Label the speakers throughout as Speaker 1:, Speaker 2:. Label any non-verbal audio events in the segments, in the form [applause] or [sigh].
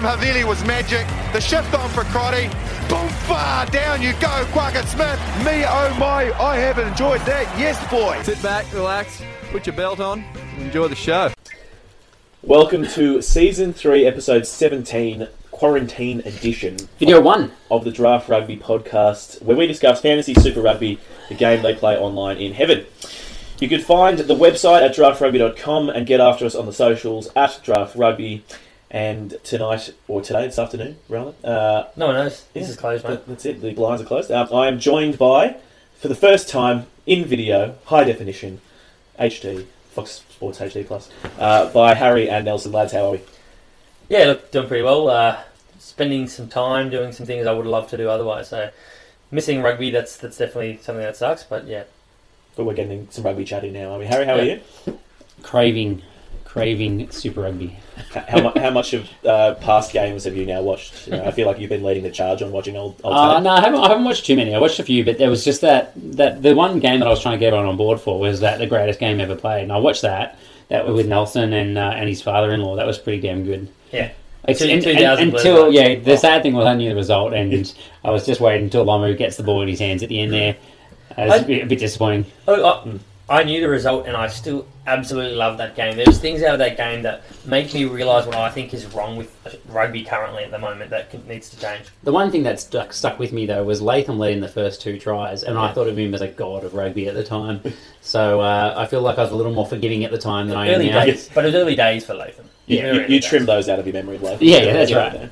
Speaker 1: pass from Havili was magic. The shift on for Crotty. Boom, far down you go, Quackett Smith. Me, oh my, I haven't enjoyed that. Yes, boy.
Speaker 2: Sit back, relax, put your belt on, and enjoy the show.
Speaker 3: Welcome to season three, episode seventeen, quarantine edition
Speaker 4: Video one.
Speaker 3: of the Draft Rugby podcast, where we discuss fantasy super rugby, the game they play online in heaven. You can find the website at draftrugby.com and get after us on the socials at draftrugby. And tonight, or today, this afternoon, rather, uh,
Speaker 5: No one knows. This
Speaker 3: Yeah.
Speaker 5: is closed, mate.
Speaker 3: that- that's it. The blinds are closed. Um, I am joined by, for the first time in video, high definition, HD, Fox Sports HD Plus, uh, by Harry and Nelson. Lads, how are we?
Speaker 5: Yeah, look, doing pretty well. Uh, spending some time doing some things I would love to do otherwise. So, missing rugby, that's that's definitely something that sucks. But yeah,
Speaker 3: But we're getting some rugby chatting now. I mean, Harry, how are you?
Speaker 4: Craving, craving Super Rugby.
Speaker 3: How, mu- how much of uh, past games have you now watched? You know, I feel like you've been leading the charge on watching old. old
Speaker 4: Uh,
Speaker 3: tape.
Speaker 4: no, I haven't, I haven't watched too many. I watched a few, but there was just that that the one game that I was trying to get everyone on board for was that the greatest game ever played, and I watched that. That was with Nelson and uh, and his father-in-law. That was pretty damn good.
Speaker 5: Yeah.
Speaker 4: It's,
Speaker 5: Two-
Speaker 4: and-
Speaker 5: 2000
Speaker 4: and-
Speaker 5: Blues,
Speaker 4: until
Speaker 5: right?
Speaker 4: yeah, the sad thing was I knew the result, and I was just waiting until Lomu gets the ball in his hands at the end there. Uh, It's
Speaker 5: I-
Speaker 4: a bit, a bit disappointing.
Speaker 5: oh, I, I knew the result, and I still absolutely love that game. There's things out of that game that make me realise what I think is wrong with rugby currently at the moment that can, needs to change.
Speaker 4: The one thing that stuck, stuck with me though was Latham led in the first two tries, and I thought of him as a god of rugby at the time. So uh, I feel like I was a little more forgiving at the time than I am now.
Speaker 5: days, but it was early days for Latham.
Speaker 3: Yeah, you, you
Speaker 5: days.
Speaker 3: trim those out of your memory, Blake.
Speaker 4: Yeah, yeah, that's right.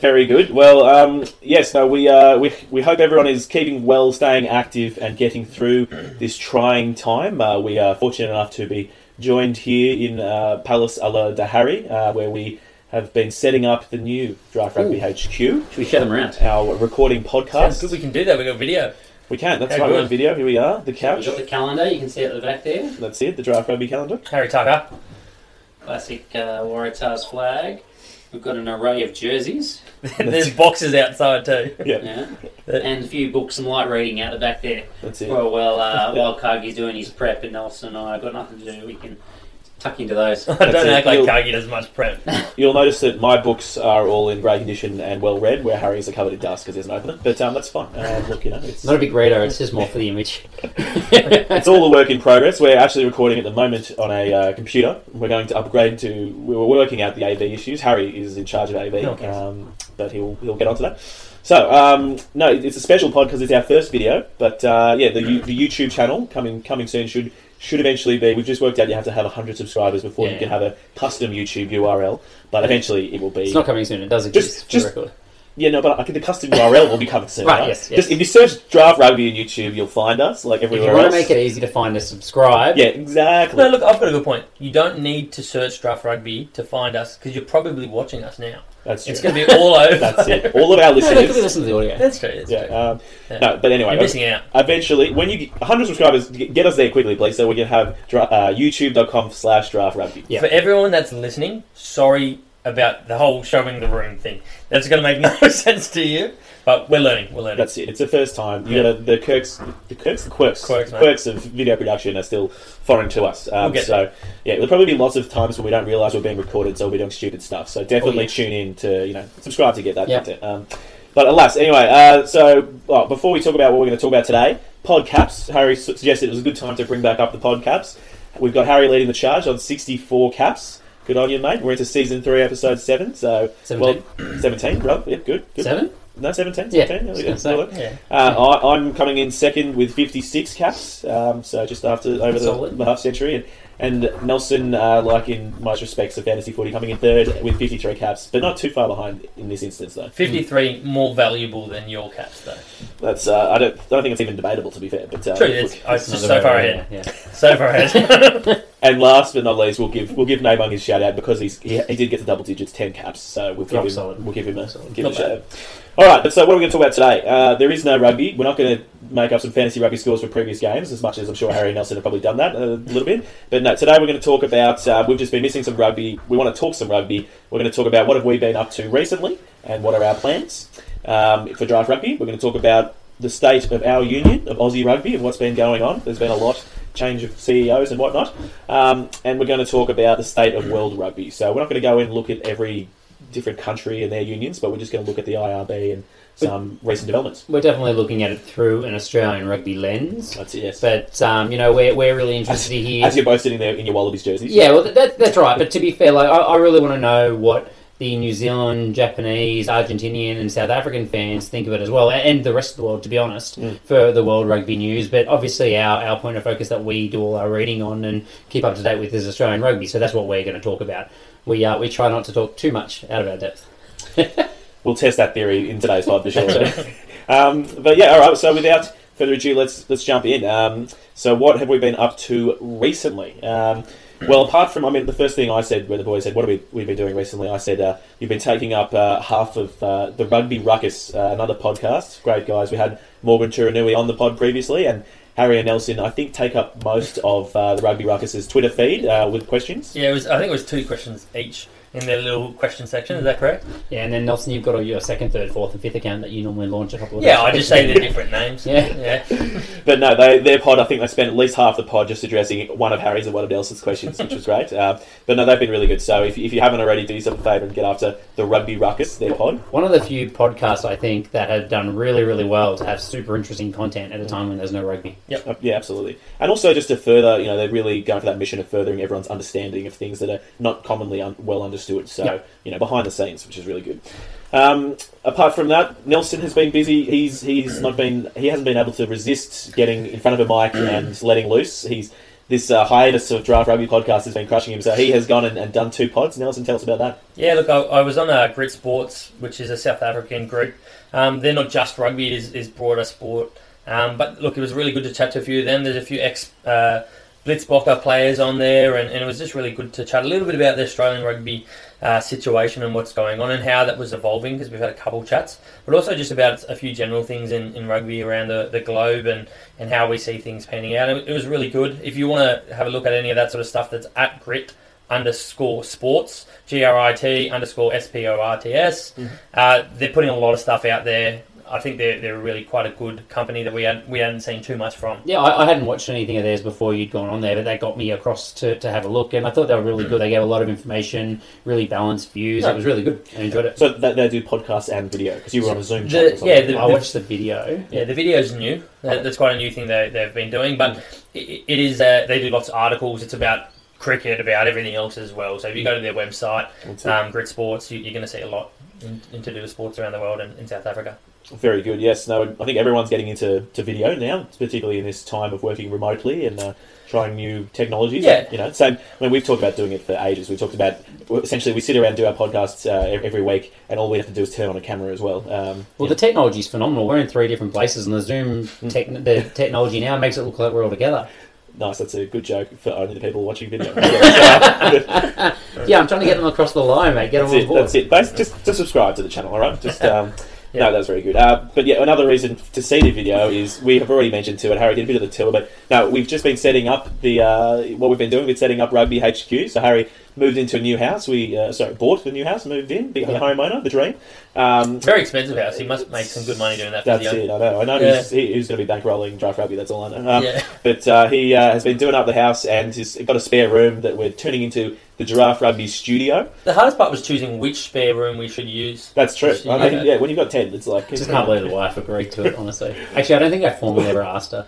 Speaker 3: Very good. Well, um, yes, no, we, uh, we we hope everyone is keeping well, staying active, and getting through this trying time. Uh, we are fortunate enough to be joined here in uh, Palace Ala Dahari, uh, where we have been setting up the new Draft Rugby HQ,
Speaker 4: Should we show them around?
Speaker 3: our recording
Speaker 5: Sounds
Speaker 3: podcast.
Speaker 5: good. We can do that. We got video.
Speaker 3: We can. That's
Speaker 5: Okay,
Speaker 3: right. We're
Speaker 5: good.
Speaker 3: on video. Here we are. The couch.
Speaker 4: We've got the calendar. You can see it at the back there.
Speaker 3: That's it. The Draft Rugby calendar.
Speaker 5: Harry Tucker.
Speaker 4: Classic uh, Waratahs flag. We've got an array of jerseys. [laughs]
Speaker 5: There's boxes outside too.
Speaker 3: Yeah,
Speaker 4: Yeah. and a few books and light reading out the back there.
Speaker 3: that's it.
Speaker 4: Well, well, uh, [laughs] while Cargie's doing his prep and Nelson and I have got nothing to do, we can tuck into those. [laughs]
Speaker 5: I don't
Speaker 3: it.
Speaker 5: act like
Speaker 3: You'll-
Speaker 5: Cargie does much prep. [laughs]
Speaker 3: You'll notice that my books are all in great condition and well read, where Harry's are covered in dust because there's an opener. But um, that's fine. Um, look, you know, it's,
Speaker 4: It's not a big reader, it's just more [laughs] for the image.
Speaker 3: it's all a work in progress. We're actually recording at the moment on a uh, computer. We're going to upgrade to. We were working out the AV issues. Harry is in charge of AV,
Speaker 5: Okay.
Speaker 3: um, but he'll he'll get onto that. So um, no, it's a special pod because it's our first video. But uh, yeah, the, [clears throat] the YouTube channel coming coming soon should should eventually be. We've just worked out you have to have hundred subscribers before you can have a custom YouTube URL. But eventually it will be.
Speaker 4: It's not coming soon, it does
Speaker 3: Just-
Speaker 4: exist. for
Speaker 3: just- Yeah, no, but I think the custom URL will be coming soon.
Speaker 4: Right,
Speaker 3: Right,
Speaker 4: yes, yes.
Speaker 3: Just if you search Draft Rugby on YouTube, you'll find us like
Speaker 4: If you
Speaker 3: everywhere
Speaker 4: want to make it easy to find us, subscribe.
Speaker 3: yeah, exactly.
Speaker 5: No, look, I've got a good point. You don't need to search Draft Rugby to find us because you're probably watching us now.
Speaker 3: That's true.
Speaker 5: It's going to be all over. [laughs]
Speaker 3: That's it. All of our
Speaker 4: No, look,
Speaker 3: listeners.
Speaker 4: listen to the audio.
Speaker 5: That's true. That's
Speaker 3: yeah.
Speaker 5: true.
Speaker 3: Um,
Speaker 5: Yeah.
Speaker 3: No, but anyway,
Speaker 5: You're missing out.
Speaker 3: eventually, when you get 100 subscribers, get get us there quickly, please, so we can have dra- uh, youtube.com slash draft rugby.
Speaker 4: Yeah.
Speaker 5: For everyone that's listening, sorry about the whole showing the room thing. That's going to make [laughs] no sense to you, but we're learning. We're learning.
Speaker 3: That's it. It's the first time. You
Speaker 5: Yeah.
Speaker 3: gotta, the quirks, the quirks, the quirks,
Speaker 5: Quirks,
Speaker 3: quirks of video production are still foreign to us. Um,
Speaker 5: We'll
Speaker 3: so yeah, there'll probably be lots of times when we don't realise we're being recorded, so we'll be doing stupid stuff. So definitely
Speaker 4: Oh, yeah.
Speaker 3: tune in to you know subscribe to get that
Speaker 4: Yeah.
Speaker 3: content. Um, but alas, anyway. Uh, so well, before we talk about what we're going to talk about today, podcaps. Harry su- suggested it was a good time to bring back up the podcaps. We've got Harry leading the charge on sixty-four caps. Good on you, mate. We're into season three, episode seven. So
Speaker 4: 17?
Speaker 3: well, seventeen, bro. Yeah, good. good.
Speaker 4: Seven?
Speaker 3: No, 17.
Speaker 4: Yeah,
Speaker 3: 17.
Speaker 4: I was
Speaker 3: Yeah,
Speaker 4: gonna say.
Speaker 5: yeah.
Speaker 3: uh, I, I'm coming in second with 56 caps, um, so just after over the,
Speaker 4: Solid.
Speaker 3: the half century, and, and Nelson, uh, like in most respects of fantasy footy, coming in third with 53 caps, but not too far behind in this instance, though.
Speaker 5: 53 more valuable than your caps, though.
Speaker 3: That's uh, I don't I don't think it's even debatable to be fair, but uh,
Speaker 5: True, it's, oh, it's just so far ahead.
Speaker 4: Yeah.
Speaker 5: So far ahead. [laughs]
Speaker 3: and last but not least, we'll give we'll give Nabung his shout out because he's he, he did get the double digits, 10 caps, so we'll give
Speaker 4: Rock
Speaker 3: him
Speaker 4: solid.
Speaker 3: we'll give him a give him a shout out. All right, but so what are we going to talk about today? Uh, there is no rugby. We're not going to make up some fantasy rugby scores for previous games, as much as I'm sure Harry and Nelson have probably done that a little bit. But no, today we're going to talk about. Uh, we've just been missing some rugby. We want to talk some rugby. We're going to talk about what have we been up to recently and what are our plans um, for draft rugby. We're going to talk about the state of our union of Aussie rugby and what's been going on. There's been a lot change of CEOs and whatnot, um, and we're going to talk about the state of world rugby. So we're not going to go in and look at every different country and their unions, but we're just going to look at the IRB and some recent developments.
Speaker 4: We're definitely looking at it through an Australian rugby lens.
Speaker 3: That's it. Yes.
Speaker 4: But um, you know, we're, we're really interested to hear.
Speaker 3: As you're both sitting there in your Wallabies jerseys.
Speaker 4: Yeah, well, that, that's right. But to be fair, like I, I really want to know what the New Zealand, Japanese, Argentinian, and South African fans think of it as well, and the rest of the world, to be honest,
Speaker 3: Mm.
Speaker 4: for the World Rugby News. But obviously, our, our point of focus that we do all our reading on and keep up to date with is Australian rugby. So that's what we're going to talk about. We uh, we try not to talk too much out of our depth. [laughs]
Speaker 3: We'll test that theory in today's pod for sure. So. [laughs] um, but yeah, all right. So without further ado, let's let's jump in. Um, so what have we been up to recently? Um, well, apart from, I mean, the first thing I said when the boys said, "What have we we've been doing recently?" I said, uh, "You've been taking up uh, half of uh, the Rugby Ruckus, uh, another podcast. Great guys. We had Morgan Turinui on the pod previously, and Harry and Nelson, I think, take up most of uh, the Rugby Ruckus's Twitter feed uh, with questions.
Speaker 5: Yeah, was. I think it was two questions each in their little question section. Is that correct?
Speaker 4: Yeah, and then Nelson, you've got your second, third, fourth, and fifth account that you normally launch a couple of.
Speaker 5: Yeah, I just
Speaker 4: before.
Speaker 5: say the different names.
Speaker 4: Yeah. [laughs]
Speaker 5: yeah. [laughs]
Speaker 3: But no, they, their pod, I think they spent at least half the pod just addressing one of Harry's and one of Nelson's questions, which was great. Uh, but no, they've been really good. So if, if you haven't already, do yourself a favour and get after the Rugby Ruckus, their pod.
Speaker 4: One of the few podcasts I think that have done really, really well to have super interesting content at a time when there's no rugby.
Speaker 3: Uh, yeah, absolutely. And also just to further, you know, they're really going for that mission of furthering everyone's understanding of things that are not commonly un- well understood. Stewart, so,
Speaker 4: Yep.
Speaker 3: you know, behind the scenes, which is really good. Um, apart from that, Nelson has been busy. He's he's not been he hasn't been able to resist getting in front of a mic and letting loose. He's this uh, hiatus of Draft Rugby podcast has been crushing him, so he has gone and, and done two pods. Nelson, tell us about that.
Speaker 5: Yeah, look, I, I was on uh, Grit Sports, which is a South African group. Um, they're not just rugby; it is, is broader sport. Um, but look, it was really good to chat to a few of them. There's a few ex uh, Blitzbokker players on there, and, and it was just really good to chat a little bit about the Australian rugby uh, situation and what's going on and how that was evolving because we've had a couple chats, but also just about a few general things in, in rugby around the, the globe and, and how we see things panning out. It, it was really good. If you want to have a look at any of that sort of stuff, that's at Grit underscore sports, G R I T underscore S P O R T S. Uh, they're putting a lot of stuff out there. I think they're, they're really quite a good company that we had we hadn't seen too much from.
Speaker 4: Yeah, I, I hadn't watched anything of theirs before you'd gone on there, but that got me across to, to have a look, and I thought they were really good. They gave a lot of information, really balanced views.
Speaker 5: Yeah.
Speaker 4: It was really good. I enjoyed it.
Speaker 3: So they, they do podcasts and video because you were on a Zoom
Speaker 5: The-
Speaker 3: chat.
Speaker 5: yeah, the-
Speaker 4: I watched the video.
Speaker 5: Yeah, the video's new. That- That's quite a new thing they, they've been doing, but it, it is. Uh, they do lots of articles. It's about cricket, about everything else as well. So if you go to their website,
Speaker 3: That's it.
Speaker 5: um, Grit Sports, you, you're going to see a lot in, in to do with sports around the world and in South Africa.
Speaker 3: Very good. Yes. No. I think everyone's getting into to video now, particularly in this time of working remotely and uh, trying new technologies.
Speaker 5: Yeah.
Speaker 3: You know, same. I mean, we've talked about doing it for ages. We've talked about essentially we sit around and do our podcasts uh, every week, and all we have to do is turn on a camera as well. Um,
Speaker 4: Well, the technology is phenomenal. We're in three different places, and the Zoom
Speaker 3: Hmm.
Speaker 4: tech, the technology now makes it look like we're all together.
Speaker 3: nice. That's a good joke for only the people watching video. [laughs] [laughs]
Speaker 4: Yeah, I'm trying to get them across the line, mate. Get
Speaker 3: That's
Speaker 4: them on
Speaker 3: it.
Speaker 4: board.
Speaker 3: That's it. Just, just subscribe to the channel, all right? Just [laughs] um,
Speaker 5: Yeah.
Speaker 3: no, that's very good. Uh, but yeah, another reason to see the video is we have already mentioned to it. Harry did a bit of the tour, but no, we've just been setting up the uh, what we've been doing. We've been setting up Rugby HQ. So Harry moved into a new house. We uh, sorry bought the new house, moved in, be a
Speaker 4: Yeah.
Speaker 3: homeowner, the dream. Um,
Speaker 5: It's very expensive house. He must make some good money doing that
Speaker 3: that's
Speaker 5: video.
Speaker 3: it. I know. I know
Speaker 5: Yeah.
Speaker 3: he's, he, he's going to be bankrolling draft rugby. That's all I know. Um,
Speaker 5: Yeah.
Speaker 3: But uh, he uh, has been doing up the house and he's got a spare room that we're turning into the Giraffe Rugby studio.
Speaker 5: The hardest part was choosing which spare room we should use.
Speaker 3: That's true. I mean,
Speaker 5: Yeah.
Speaker 3: yeah, when you've got ten, it's like
Speaker 4: Just can't believe the wife agreed to it, honestly. Actually, I don't think I formally ever asked her.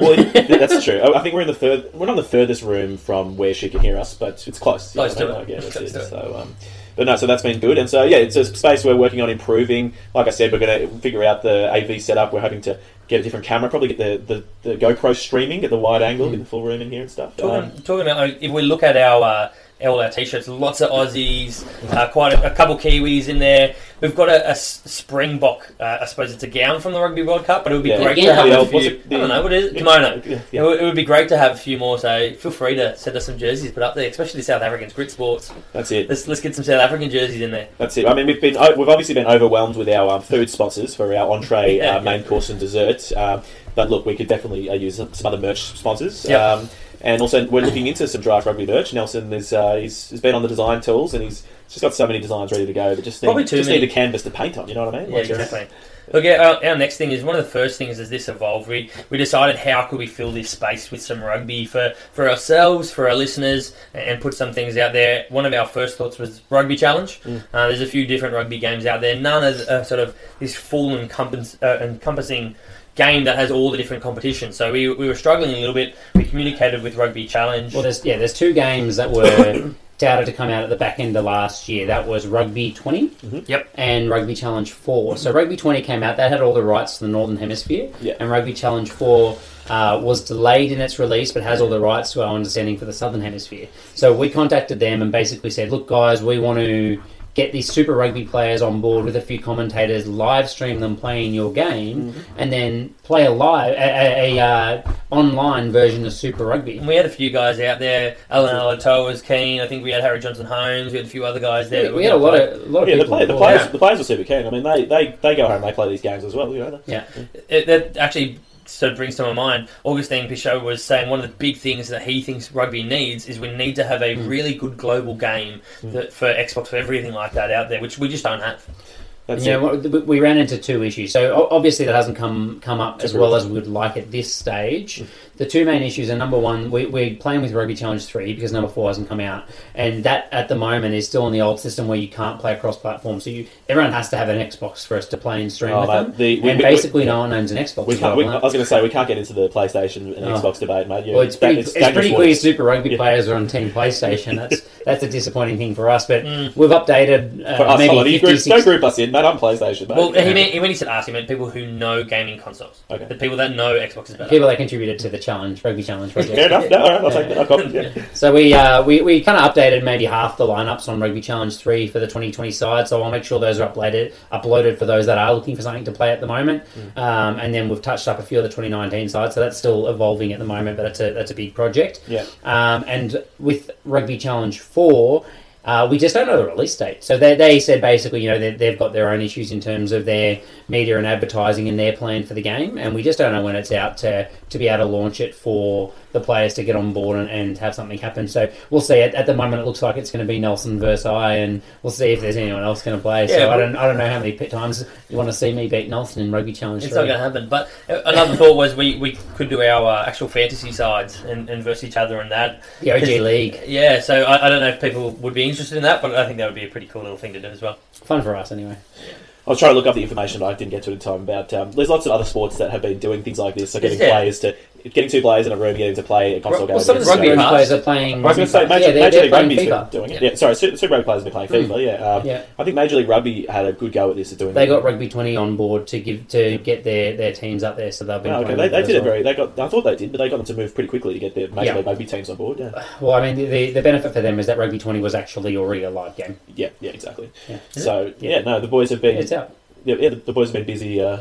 Speaker 3: well, that's true. I I think we're in the third. We're not the furthest room from where she can hear us, but it's close.
Speaker 5: Close
Speaker 3: Yeah,
Speaker 5: to
Speaker 3: I
Speaker 5: it.
Speaker 3: Yeah, that's it. So, um, but no, so that's been good, and so yeah, it's a space we're working on improving. Like I said, we're going to figure out the AV setup. We're hoping to get a different camera, probably get the, the, the GoPro streaming, get the wide angle, get the full room in here and stuff. Um,
Speaker 5: Talking, talking about if we look at our uh, all our t-shirts, lots of Aussies, uh, quite a, a couple Kiwis in there. We've got a, a Springbok. Uh, I suppose it's a gown from the Rugby World Cup, but it would be
Speaker 3: Yeah.
Speaker 5: great to have a few.
Speaker 3: it-
Speaker 5: I don't know what is it?
Speaker 3: yeah,
Speaker 5: Kimono.
Speaker 3: yeah,
Speaker 5: It, would, it would be great to have a few more. So feel free to send us some jerseys put up there, especially the South Africans. Grit Sports.
Speaker 3: That's it.
Speaker 5: Let's let's get some South African jerseys in there.
Speaker 3: That's it. I mean, we've been we've obviously been overwhelmed with our um, food sponsors for our entree, [laughs]
Speaker 5: Yeah.
Speaker 3: uh, main course, and dessert. Um, but look, we could definitely uh, use some some other merch sponsors.
Speaker 5: Yeah.
Speaker 3: Um, And also, we're looking into some draft rugby merch. Nelson is uh, he's, has been on the design tools, and he's just got so many designs ready to go. But just need,
Speaker 5: Probably too
Speaker 3: just
Speaker 5: many.
Speaker 3: need a canvas to paint on. You know what I mean?
Speaker 5: Yeah,
Speaker 3: Like,
Speaker 5: exactly. Look, our, our next thing is one of the first things as this evolved. We we decided how could we fill this space with some rugby for, for ourselves, for our listeners, and, and put some things out there. One of our first thoughts was rugby challenge.
Speaker 3: Mm.
Speaker 5: Uh, there's a few different rugby games out there. None is uh, sort of this full encompass, uh, encompassing game that has all the different competitions. So we, we were struggling a little bit. We communicated with Rugby Challenge.
Speaker 4: Well, there's yeah, there's two games that were [coughs] touted to come out at the back end of last year. That was Rugby 20
Speaker 5: Yep.
Speaker 4: and Rugby Challenge 4. So Rugby 20 came out. That had all the rights to the Northern Hemisphere.
Speaker 3: Yeah.
Speaker 4: And Rugby Challenge 4 uh, was delayed in its release, but has all the rights to our understanding for the Southern Hemisphere. So we contacted them and basically said, look, guys, we want to get these Super Rugby players on board with a few commentators, live stream them playing your game, and then play a live, a, a, a uh, online version of Super Rugby.
Speaker 5: And we had a few guys out there. Allan Alaalatoa was keen. I think we had Harry Johnson Holmes. We had a few other guys there.
Speaker 4: Yeah, we had a lot
Speaker 5: play.
Speaker 4: of a lot of
Speaker 3: yeah, the, play, the players,
Speaker 5: Yeah.
Speaker 3: the players were super keen. I mean, they, they, they go home, they play these games as well. You know,
Speaker 4: Yeah.
Speaker 5: It, that actually sort of brings to my mind. Augustine Pichot was saying one of the big things that he thinks rugby needs is we need to have a
Speaker 3: Mm.
Speaker 5: really good global game that, for Xbox for everything like that out there, which we just don't have.
Speaker 3: that's
Speaker 4: Yeah,
Speaker 3: it.
Speaker 4: well, we ran into two issues. So obviously that hasn't come come up as well as we would like at this stage. The two main issues are number one, we, we're playing with Rugby Challenge three because number four hasn't come out, and that at the moment is still in the old system where you can't play across platform. So you everyone has to have an Xbox for us to play and stream
Speaker 3: Oh,
Speaker 4: with them.
Speaker 3: the- we-
Speaker 4: and
Speaker 3: we-
Speaker 4: basically,
Speaker 3: we-
Speaker 4: no one owns an Xbox.
Speaker 3: We can't,
Speaker 4: well,
Speaker 3: we, I was going to say we can't get into the PlayStation and
Speaker 4: Oh.
Speaker 3: Xbox debate, mate. Yeah,
Speaker 4: Well, it's pretty, it's,
Speaker 3: dangerous
Speaker 4: pretty clear Super Rugby
Speaker 3: Yeah.
Speaker 4: players are on Team PlayStation. That's [laughs] that's a disappointing thing for us. But we've updated uh,
Speaker 3: For us,
Speaker 4: maybe
Speaker 3: hold on,
Speaker 4: 50,
Speaker 3: group,
Speaker 4: 60
Speaker 3: don't group us in, mate. I'm PlayStation, mate.
Speaker 5: Well, he meant, when he said us, he meant people who know gaming consoles.
Speaker 3: Okay.
Speaker 5: The people that know Xbox is better.
Speaker 4: people that contributed to the challenge, Rugby Challenge project.
Speaker 3: Fair enough. No, all right, I'll take that. I'll copy. Yeah. [laughs]
Speaker 4: So we uh, we, we kind of updated maybe half the lineups on Rugby Challenge three for the 2020 side. So I'll make sure those are uploaded uploaded for those that are looking for something to play at the moment. Um, and then we've touched up a few of the 2019 sides. So that's still evolving at the moment, but it's a that's a big project.
Speaker 3: Yeah.
Speaker 4: Um, and with Rugby Challenge four. Uh, we just don't know the release date. So they, they said basically, you know, they, they've got their own issues in terms of their media and advertising and their plan for the game, and we just don't know when it's out to, to be able to launch it for the players to get on board and, and have something happen. So we'll see. At, at the moment, it looks like it's going to be Nelson versus I, and we'll see if there's anyone else going to play.
Speaker 5: Yeah,
Speaker 4: so I don't I don't know how many pit times you want to see me beat Nelson in Rugby Challenge.
Speaker 5: It's
Speaker 4: 3.
Speaker 5: not going to happen. But uh, another thought was we, we could do our uh, actual fantasy sides and, and versus each other in that.
Speaker 4: The OG
Speaker 5: 'Cause-
Speaker 4: League,
Speaker 5: Yeah, so I, I don't know if people would be interested in that, but I think that would be a pretty cool little thing to do as well.
Speaker 4: fun for us anyway.
Speaker 3: I was trying to look up the information, but I didn't get to it in time. About um, there's lots of other sports that have been doing things like this, so getting
Speaker 5: Yeah.
Speaker 3: players to getting two players in a room, getting to play a console
Speaker 5: Well,
Speaker 3: game.
Speaker 5: some of the
Speaker 3: against-
Speaker 5: rugby
Speaker 4: Rugby players are playing.
Speaker 3: I was going to say, Major,
Speaker 4: yeah, they're,
Speaker 3: Major
Speaker 4: they're
Speaker 3: League
Speaker 4: playing
Speaker 3: Rugby's
Speaker 4: FIFA.
Speaker 3: doing it.
Speaker 5: Yeah.
Speaker 3: Yeah, sorry, Super, Super Rugby players have been playing FIFA. Yeah, um,
Speaker 4: Yeah.
Speaker 3: I think Major League Rugby had a good go at this, at doing.
Speaker 4: They
Speaker 3: it.
Speaker 4: got Rugby 20 on board to give to get their, their teams up there, so they've been.
Speaker 3: Oh, okay, they,
Speaker 4: with
Speaker 3: they
Speaker 4: as
Speaker 3: did it very. They got. I thought they did, but they got them to move pretty quickly to get their Major
Speaker 4: Yeah.
Speaker 3: League Rugby teams on board. Yeah,
Speaker 4: Well, I mean, the, the, the benefit for them is that Rugby 20 was actually already a live game.
Speaker 3: yeah, yeah, exactly.
Speaker 4: Yeah.
Speaker 3: So yeah, no, the boys have been.
Speaker 4: It's out.
Speaker 3: Yeah, yeah, the, the boys have been busy uh,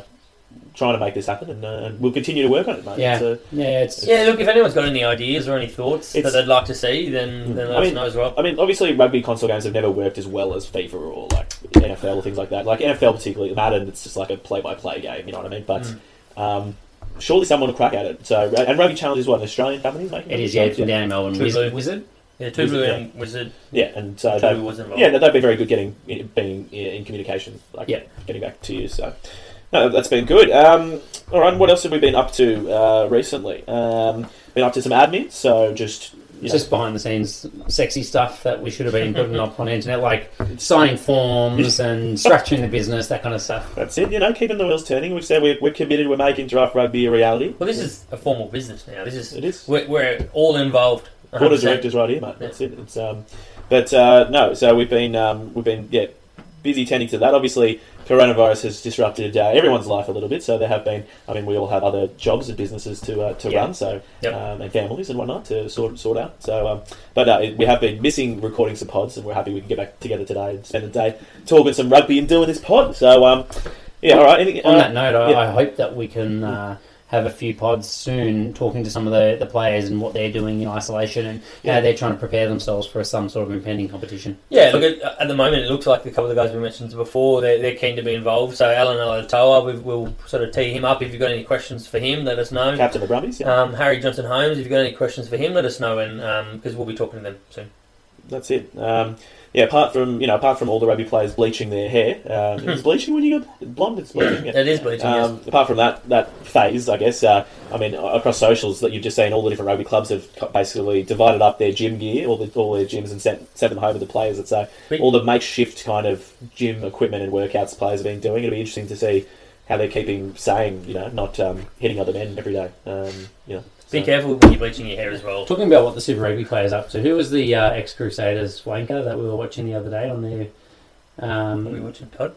Speaker 3: trying to make this happen, and, uh, and we'll continue to work on it, mate.
Speaker 4: Yeah.
Speaker 3: So,
Speaker 4: Yeah, it's.
Speaker 5: Yeah, look, if anyone's got any ideas or any thoughts that they'd like to see, then, then let
Speaker 3: I
Speaker 5: us know as well.
Speaker 3: I mean, obviously, rugby console games have never worked as well as FIFA or like NFL or things like that. Like NFL, particularly Madden, it's just like a play-by-play game. You know what I mean? But
Speaker 4: Mm.
Speaker 3: um, surely someone will crack at it. So, and Rugby Challenge is what an Australian company is making.
Speaker 4: It is,
Speaker 3: So,
Speaker 4: yeah, it's from down in Melbourne.
Speaker 5: True
Speaker 4: Wizard,
Speaker 5: blue.
Speaker 4: Wizard?
Speaker 5: Yeah, Two
Speaker 3: Wizard,
Speaker 5: Blue
Speaker 3: yeah.
Speaker 5: and Wizard.
Speaker 3: Yeah, and so
Speaker 5: Two
Speaker 3: they've,
Speaker 5: Blue was involved.
Speaker 3: yeah, they've been very good getting being in communication, like
Speaker 4: Yeah.
Speaker 3: getting back to you. So. No, that's been good. Um, all right, what else have we been up to uh, recently? Um, been up to some admin, so just you know,
Speaker 4: Just behind the scenes, sexy stuff that we should have been putting up on the internet, like [laughs] signing forms and structuring the business, that kind of stuff.
Speaker 3: That's it, you know, keeping the wheels turning. We've said we're, we're committed, we're making draft rugby a reality.
Speaker 5: Well, this is a formal business now. This is
Speaker 3: It is.
Speaker 5: we're, we're all involved.
Speaker 3: Board of directors right here, mate. That's it. It's, um, but uh, no, so we've been um, we've been yeah busy tending to that. Obviously, coronavirus has disrupted uh, everyone's life a little bit. So there have been. I mean, we all have other jobs and businesses to uh, to
Speaker 5: Yeah.
Speaker 3: run. So
Speaker 5: Yep.
Speaker 3: um, and families and whatnot to sort sort out. So, um, but uh, we have been missing recording some pods, and we're happy we can get back together today and spend the day talking some rugby and doing this pod. So um, yeah, all right. Any,
Speaker 4: On
Speaker 3: uh,
Speaker 4: that note, I,
Speaker 3: yeah.
Speaker 4: I hope that we can uh, have a few pods soon talking to some of the, the players and what they're doing in isolation and
Speaker 3: Yeah.
Speaker 4: how they're trying to prepare themselves for some sort of impending competition.
Speaker 5: Yeah, look, at, at the moment, it looks like a couple of the guys we mentioned before, they're, they're keen to be involved. So, Allan Alaalatoa, we, we'll sort of tee him up. If you've got any questions for him, let us know.
Speaker 3: Captain of the Brumbies. Yeah.
Speaker 5: Um, Harry Johnson Holmes, if you've got any questions for him, let us know, and because we'll be talking to them soon.
Speaker 3: That's it. Um, yeah, apart from you know, apart from all the rugby players bleaching their hair, um, [laughs] it's bleaching when you got blonde. It's bleaching. Yeah.
Speaker 5: It is bleaching,
Speaker 3: Um, apart from that that phase, I guess. Uh, I mean, across socials that you've just seen, all the different rugby clubs have basically divided up their gym gear, all the all their gyms, and sent sent them home to the players. That say all the makeshift kind of gym equipment and workouts players have been doing. It'll be interesting to see how they're keeping sane. You know, not um, hitting other men every day. Um, you know,
Speaker 5: Be
Speaker 3: so-
Speaker 5: careful when you're bleaching your hair as well.
Speaker 4: Talking about what the Super Rugby players up to, who was the uh, ex Crusaders wanker that we were watching the other day on their.
Speaker 5: Are we
Speaker 4: Um,
Speaker 5: watching Todd?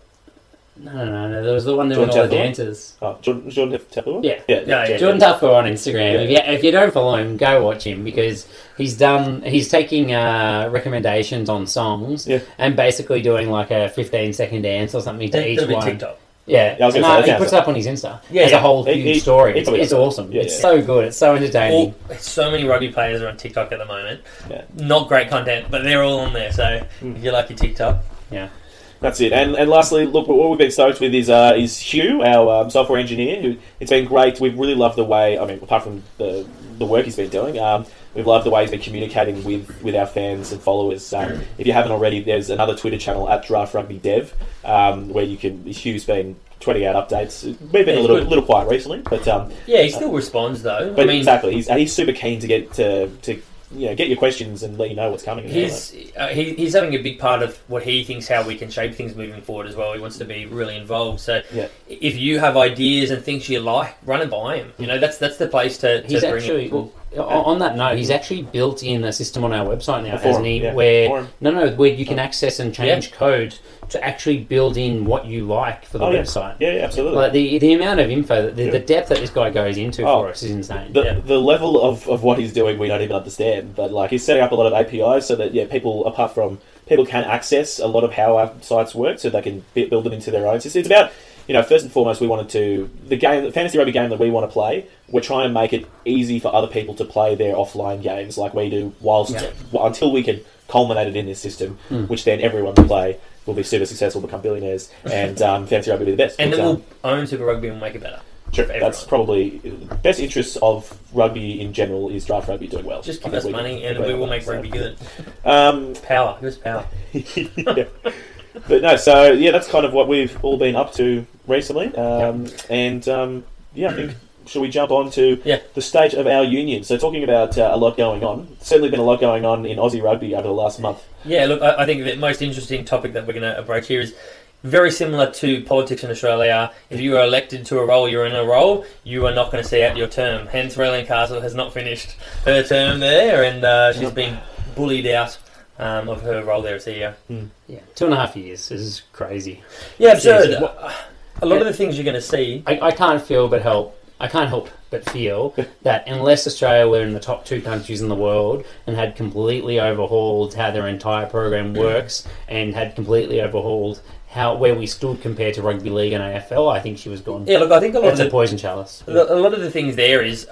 Speaker 4: no, no, no, no, there was the one doing
Speaker 3: Jordan
Speaker 4: all the
Speaker 3: Teflon?
Speaker 4: dances.
Speaker 3: Oh, Jordan, Jordan Teflon?
Speaker 4: Yeah.
Speaker 3: yeah,
Speaker 5: Yeah, yeah.
Speaker 4: Jordan Taufua on Instagram.
Speaker 3: Yeah.
Speaker 4: If, you, if you don't follow him, go watch him because he's done. He's taking uh, recommendations on songs
Speaker 3: Yeah.
Speaker 4: and basically doing like a 15 second dance or something to each one.
Speaker 5: TikTok.
Speaker 4: Yeah,
Speaker 3: Yeah, I was gonna
Speaker 4: No,
Speaker 3: say, that
Speaker 4: he puts it up on his Insta.
Speaker 5: Yeah,
Speaker 4: as
Speaker 5: yeah.
Speaker 4: a whole
Speaker 3: He-
Speaker 4: huge
Speaker 3: he-
Speaker 4: story.
Speaker 3: he
Speaker 4: It's, it's awesome.
Speaker 3: Yeah,
Speaker 4: it's
Speaker 3: yeah.
Speaker 4: so good. It's so entertaining.
Speaker 5: All, so many rugby players are on TikTok at the moment.
Speaker 3: Yeah.
Speaker 5: Not great content, but they're all on there. So
Speaker 3: Hmm.
Speaker 5: if you like your TikTok,
Speaker 4: yeah.
Speaker 3: That's it. And and lastly, look, what we've been stoked with is uh, is Hugh, our um, software engineer. Who it's been great. We've really loved the way. I mean, apart from the the work he's been doing, um, we've loved the way he's been communicating with with our fans and followers. Um, if you haven't already, there's another Twitter channel at Draft Rugby Dev um, where you can. Hugh's been tweeting out updates. We've been
Speaker 5: Yeah,
Speaker 3: a little
Speaker 5: good.
Speaker 3: little quiet recently, but um,
Speaker 5: yeah, he still responds though.
Speaker 3: but
Speaker 5: I mean,
Speaker 3: exactly, he's and he's super keen to get to to you know get your questions and let you know what's coming. and all that.
Speaker 5: He's uh, he, he's having a big part of what he thinks how we can shape things moving forward as well. He wants to be really involved. So
Speaker 3: Yeah.
Speaker 5: if you have ideas and things you like, run it by him. You know that's that's the place to, to
Speaker 4: He's
Speaker 5: bring
Speaker 4: actually
Speaker 5: it.
Speaker 4: well, on on that note, he's actually built in a system on our website now, hasn't he?
Speaker 3: yeah.
Speaker 4: Where
Speaker 3: Forum.
Speaker 4: no, no, where you can access and change code to actually build in what you like for the
Speaker 3: Oh, yeah.
Speaker 4: website.
Speaker 3: Yeah, yeah, absolutely.
Speaker 4: Like the the amount of info, the,
Speaker 3: Yeah.
Speaker 4: the depth that this guy goes into
Speaker 3: Oh.
Speaker 4: for us is insane.
Speaker 3: the,
Speaker 5: Yeah.
Speaker 3: the level of, of what he's doing we don't even understand but like he's setting up a lot of apis so that yeah people apart from people can access a lot of how our sites work so they can build them into their own system it's about you know first and foremost we wanted to the game the fantasy rugby game that we want to play we're trying to make it easy for other people to play their offline games like we do whilst
Speaker 4: Yeah.
Speaker 3: until we can culminate it in this system
Speaker 4: Hmm.
Speaker 3: which then everyone will play will be super successful become billionaires and um, fantasy rugby will be the best
Speaker 5: and
Speaker 3: But,
Speaker 5: then
Speaker 3: um,
Speaker 5: we'll own Super Rugby and make it better.
Speaker 3: Sure, that's probably the best interests of rugby in general is draft rugby doing well.
Speaker 5: Just give us
Speaker 3: we
Speaker 5: money
Speaker 3: can
Speaker 5: and we will make
Speaker 3: so.
Speaker 5: rugby good. [laughs]
Speaker 3: Um,
Speaker 5: Power, give us power. [laughs]
Speaker 3: yeah. But no, so yeah, that's kind of what we've all been up to recently. Um, And um, yeah, I think should we jump on to
Speaker 5: Yeah.
Speaker 3: the state of our union? So talking about uh, a lot going on, certainly been a lot going on in Aussie rugby over the last month.
Speaker 5: Yeah, look, I, I think the most interesting topic that we're going to approach here is very similar to politics in Australia. If you are elected to a role, you're in a role, you are not going to see out your term. Hence, Raelene Castle has not finished her term there, and uh, she's been bullied out um, of her role there as CEO.
Speaker 4: yeah, two and a half years. Is crazy.
Speaker 5: Yeah, absurd.
Speaker 4: Seriously, what-
Speaker 5: A lot of the things you're going to see.
Speaker 4: I, I can't feel but help. I can't help but feel that unless Australia were in the top two countries in the world and had completely overhauled how their entire program mm. works and had completely overhauled how where we stood compared to rugby league and AFL, I think she was gone.
Speaker 5: Yeah, look, I think a lot
Speaker 4: That's
Speaker 5: of
Speaker 4: a
Speaker 5: the,
Speaker 4: poison chalice.
Speaker 5: a lot of the things there is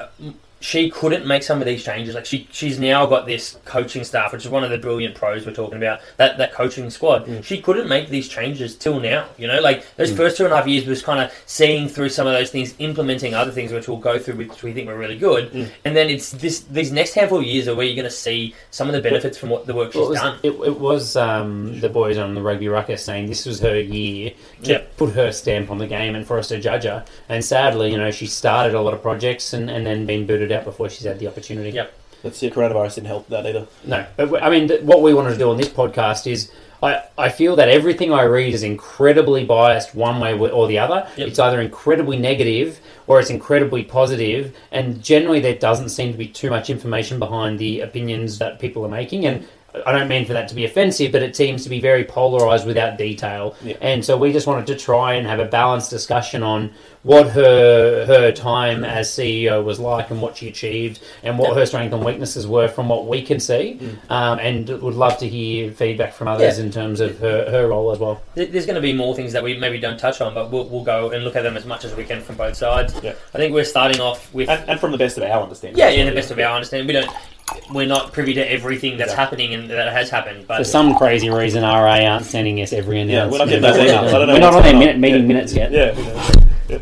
Speaker 5: she couldn't make some of these changes. Like she, she's now got this coaching staff, which is one of the brilliant pros we're talking about. That that coaching squad.
Speaker 3: Mm.
Speaker 5: She couldn't make these changes till now. You know, like those first two and a half years was kind of seeing through some of those things, implementing other things, which we'll go through, which we think were really good.
Speaker 3: Mm.
Speaker 5: And then it's this these next handful of years are where you're going to see some of the benefits from what the work she's
Speaker 4: Well, it was,
Speaker 5: done.
Speaker 4: it, it was um, the boys on the rugby ruckus saying this was her year to
Speaker 5: Yep.
Speaker 4: put her stamp on the game and for us to judge her. And sadly, you know, she started a lot of projects and, and then been booted out before she's had the opportunity.
Speaker 5: Yep.
Speaker 3: That's the coronavirus didn't help that either.
Speaker 4: No, but w- I mean, th- what we wanted to do on this podcast is. I, I feel that everything I read is incredibly biased one way or the other.
Speaker 5: Yep.
Speaker 4: It's either incredibly negative or it's incredibly positive, and generally there doesn't seem to be too much information behind the opinions that people are making. And I don't mean for that to be offensive, but it seems to be very polarized without detail.
Speaker 3: Yeah.
Speaker 4: And so we just wanted to try and have a balanced discussion on what her her time as CEO was like and what she achieved and what her strengths and weaknesses were from what we can see. Um, and would love to hear feedback from others
Speaker 5: Yeah.
Speaker 4: in terms of her, her role as well.
Speaker 5: There's going to be more things that we maybe don't touch on, but we'll, we'll go and look at them as much as we can from both sides.
Speaker 3: Yeah.
Speaker 5: I think we're starting off with
Speaker 3: And, and from the best of our understanding.
Speaker 5: yeah, in the best of our understanding. We don't, we're not privy to everything that's happening and that has happened. But
Speaker 4: For some crazy reason, RA aren't sending us every
Speaker 3: Yeah, we're not
Speaker 4: announcement.
Speaker 3: getting those [laughs] emails. I don't know
Speaker 4: We're not on their minute, meeting
Speaker 3: Yeah.
Speaker 4: minutes yet.
Speaker 3: Yeah.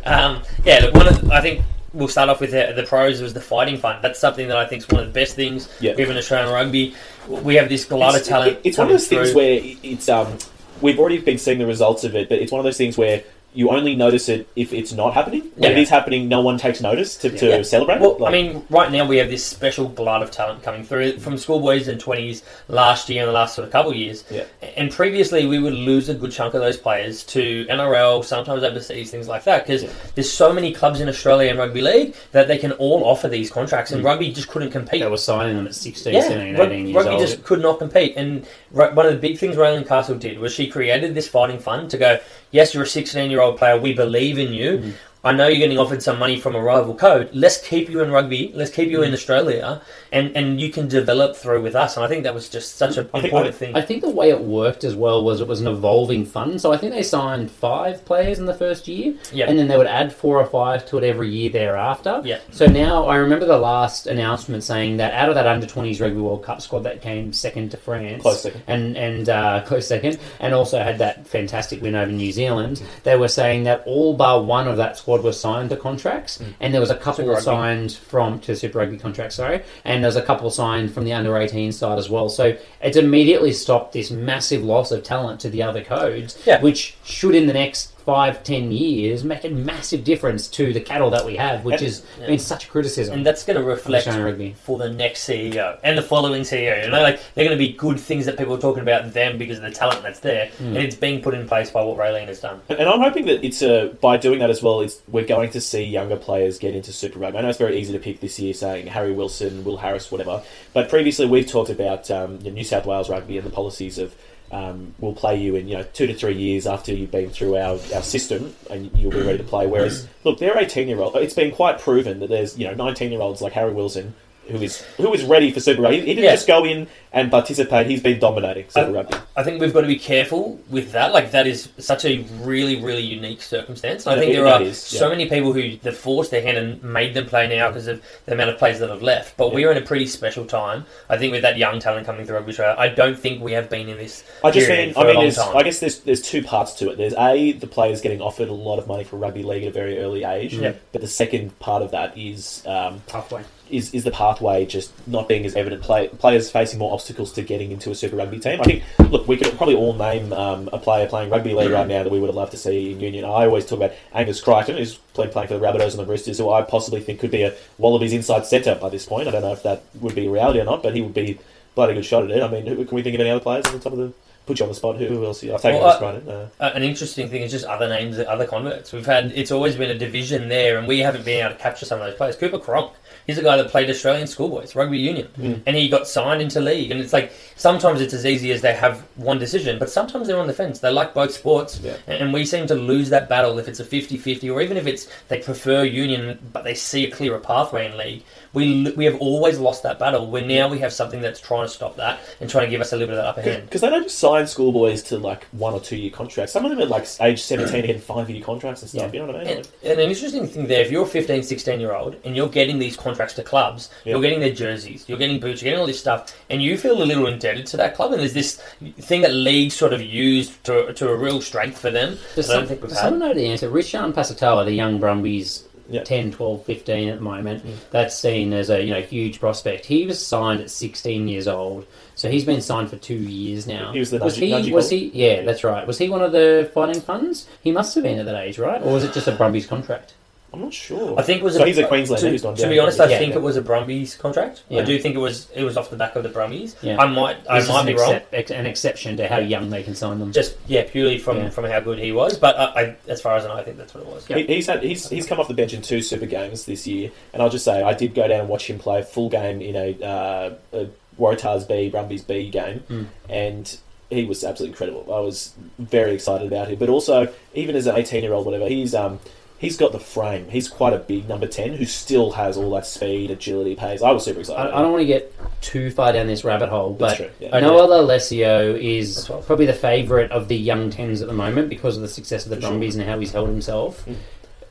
Speaker 5: Um, yeah, look, one of the, I think we'll start off with the, the pros was the fighting fund. That's something that I think is one of the best things have in Australian rugby. We have this lot of
Speaker 3: It's-
Speaker 5: talent.
Speaker 3: it- It's one of those things where it's um, we've already been seeing the results of it, but it's one of those things where you only notice it if it's not happening. When
Speaker 5: Yeah.
Speaker 3: it is happening, no one takes notice to, to
Speaker 5: Yeah.
Speaker 3: celebrate.
Speaker 5: Well,
Speaker 3: it. Like-
Speaker 5: I mean, right now we have this special glut of talent coming through from schoolboys and twenties last year and the last sort of couple of years.
Speaker 3: Yeah.
Speaker 5: And previously, we would lose a good chunk of those players to NRL, sometimes overseas, things like that, because
Speaker 3: Yeah.
Speaker 5: there's so many clubs in Australia and rugby league that they can all offer these contracts, and mm. rugby just couldn't compete.
Speaker 4: They were signing them at 16,
Speaker 5: Yeah,
Speaker 4: 17,
Speaker 5: rug-
Speaker 4: 18 years
Speaker 5: rugby
Speaker 4: old.
Speaker 5: just could not compete. And ru- one of the big things Raelene Castle did was she created this fighting fund to go, yes, you're a 16 year old player, we believe in you.
Speaker 3: Mm.
Speaker 5: I know you're getting offered some money from a rival code. Let's keep you in rugby. Let's keep
Speaker 3: Mm.
Speaker 5: you in Australia, and, and you can develop through with us. And I think that was just such an
Speaker 3: I think-
Speaker 5: important
Speaker 3: I-
Speaker 5: thing.
Speaker 4: I think the way it worked as well was it was an evolving fund. So I think they signed five players in the first year,
Speaker 5: Yeah.
Speaker 4: and then they would add four or five to it every year thereafter.
Speaker 5: Yeah.
Speaker 4: So now I remember the last announcement saying that out of that under 20s Rugby World Cup squad that came second to France,
Speaker 3: Close second.
Speaker 4: and and uh, close second, and also had that fantastic win over New Zealand. They were saying that all bar one of that squad was signed to contracts, mm. and there was a couple
Speaker 5: Super Rugby.
Speaker 4: signed from to Super Rugby contracts. Sorry, and there's a couple signed from the under 18 side as well. So it's immediately stopped this massive loss of talent to the other codes,
Speaker 5: Yeah.
Speaker 4: which should in the next five ten years make a massive difference to the cattle that we have, which
Speaker 3: And-
Speaker 4: has
Speaker 5: Yeah.
Speaker 4: been such a criticism.
Speaker 5: and that's going to reflect
Speaker 4: Australian
Speaker 5: for the next CEO and the following CEO. You know, like they're going to be good things that people are talking about them because of the talent that's there,
Speaker 3: Hmm.
Speaker 5: and it's being put in place by what Raelene has done.
Speaker 3: And I'm hoping that it's uh, by doing that as well. It's we're going to see younger players get into Super Rugby. I know it's very easy to pick this year, saying Harry Wilson, Will Harris, whatever. But previously we've talked about um, the New South Wales Rugby and the policies of um, we'll play you in you know two to three years after you've been through our, our system and you'll be ready to play. Whereas look, they're 18 year old. It's been quite proven that there's you know 19 year olds like Harry Wilson. Who is who is ready for Super Rugby? He didn't
Speaker 5: Yeah.
Speaker 3: just go in and participate. He's been dominating Super
Speaker 5: I-
Speaker 3: Rugby.
Speaker 5: I think we've got to be careful with that. Like that is such a really, really unique circumstance. I
Speaker 3: Yeah,
Speaker 5: think
Speaker 3: it-
Speaker 5: there are
Speaker 3: is,
Speaker 5: so many people who have forced their hand and made them play now because of the amount of players that have left. But we are in a pretty special time. I think with that young talent coming through Rugby Australia, I don't think we have been in this.
Speaker 3: I just mean,
Speaker 5: for
Speaker 3: I
Speaker 5: a
Speaker 3: mean, there's. I guess there's there's two parts to it. There's a the players getting offered a lot of money for rugby league at a very early age,
Speaker 5: Yep.
Speaker 3: but the second part of that is um,
Speaker 4: Halfway.
Speaker 3: Is is the pathway just not being as evident. Play, players facing more obstacles to getting into a Super Rugby team. I think. Look, we could probably all name um, a player playing rugby league right now that we would have loved to see in Union. I always talk about Angus Crichton, who's played playing for the Rabbitohs and the Roosters, who I possibly think could be a Wallabies inside centre by this point. I don't know if that would be a reality or not, but he would be bloody good shot at it. I mean, who, can we think of any other players on the top of the? Put you on the spot. Who, who else? I've taken
Speaker 5: Well,
Speaker 3: Angus
Speaker 5: uh,
Speaker 3: Uh,
Speaker 5: Uh, an interesting thing is just other names, other converts. We've had it's always been a division there, and we haven't been able to capture some of those players. Cooper Cronk, he's a guy that played Australian schoolboys rugby union,
Speaker 3: Mm.
Speaker 5: and he got signed into league. And it's like sometimes it's as easy as they have one decision, but sometimes they're on the fence. They like both sports,
Speaker 3: Yeah.
Speaker 5: and and we seem to lose that battle if it's a 50-50, or even if it's they prefer union but they see a clearer pathway in league. We we have always lost that battle. Where now we have something that's trying to stop that and trying to give us a little bit of that upper hand.
Speaker 3: Because they don't just sign schoolboys to like one or two year contracts. Some of them are like age 17 getting five year contracts and stuff.
Speaker 4: Yeah.
Speaker 3: You know what I mean?
Speaker 5: And, and an interesting thing there, if you're a 15, 16 year old and you're getting these contracts to clubs,
Speaker 3: Yeah.
Speaker 5: you're getting their jerseys, you're getting boots, you're getting all this stuff, and you feel a little indebted to that club, and there's this thing that leagues sort of used to, to a real strength for them.
Speaker 4: Does, some,
Speaker 5: don't think we've
Speaker 4: does someone know the answer? Reesjan Pasitoa, the young Brumbies,
Speaker 3: Yeah.
Speaker 4: 10, 12, 15 at the moment, mm. that's seen as a you know huge prospect. He was signed at 16 years old, so he's been signed for two years now.
Speaker 3: He was the
Speaker 4: was
Speaker 3: Nudgee- Nudgee
Speaker 4: he? Was
Speaker 3: Call?
Speaker 4: he? Yeah, that's right. Was he one of the fighting funds? He must have been at that age, right? Or was it just a Brumbies contract?
Speaker 3: I'm not sure.
Speaker 5: I think it was
Speaker 3: so
Speaker 5: a,
Speaker 3: he's a Queenslander
Speaker 5: To,
Speaker 3: who's gone
Speaker 5: to
Speaker 3: down.
Speaker 5: be honest, I
Speaker 4: Yeah.
Speaker 5: think it was a Brumbies contract.
Speaker 4: Yeah.
Speaker 5: I do think it was it was off the back of the Brumbies.
Speaker 4: Yeah.
Speaker 5: I might I
Speaker 4: This is
Speaker 5: might be wrong.
Speaker 4: ex- an exception to how young they can sign them.
Speaker 5: Just yeah, purely from,
Speaker 4: Yeah.
Speaker 5: from how good he was. But I, I, as far as I know, I think that's what it was.
Speaker 4: Yeah.
Speaker 3: He, he's had he's, he's come off the bench in two Super games this year, and I'll just say I did go down and watch him play a full game in a, uh, a Waratahs B, Brumbies B game,
Speaker 4: Mm.
Speaker 3: and he was absolutely incredible. I was very excited about him, but also even as an eighteen-year-old, whatever, he's um. He's got the frame. He's quite a big number ten who still has all that speed, agility, pace. I was super excited.
Speaker 4: I, I don't want to get too far down this rabbit hole,
Speaker 3: That's
Speaker 4: but
Speaker 3: true, yeah.
Speaker 4: Noah Lolesio is probably the favourite of the young tens at the moment because of the success of the
Speaker 3: For sure.
Speaker 4: And how he's held himself.
Speaker 3: Mm.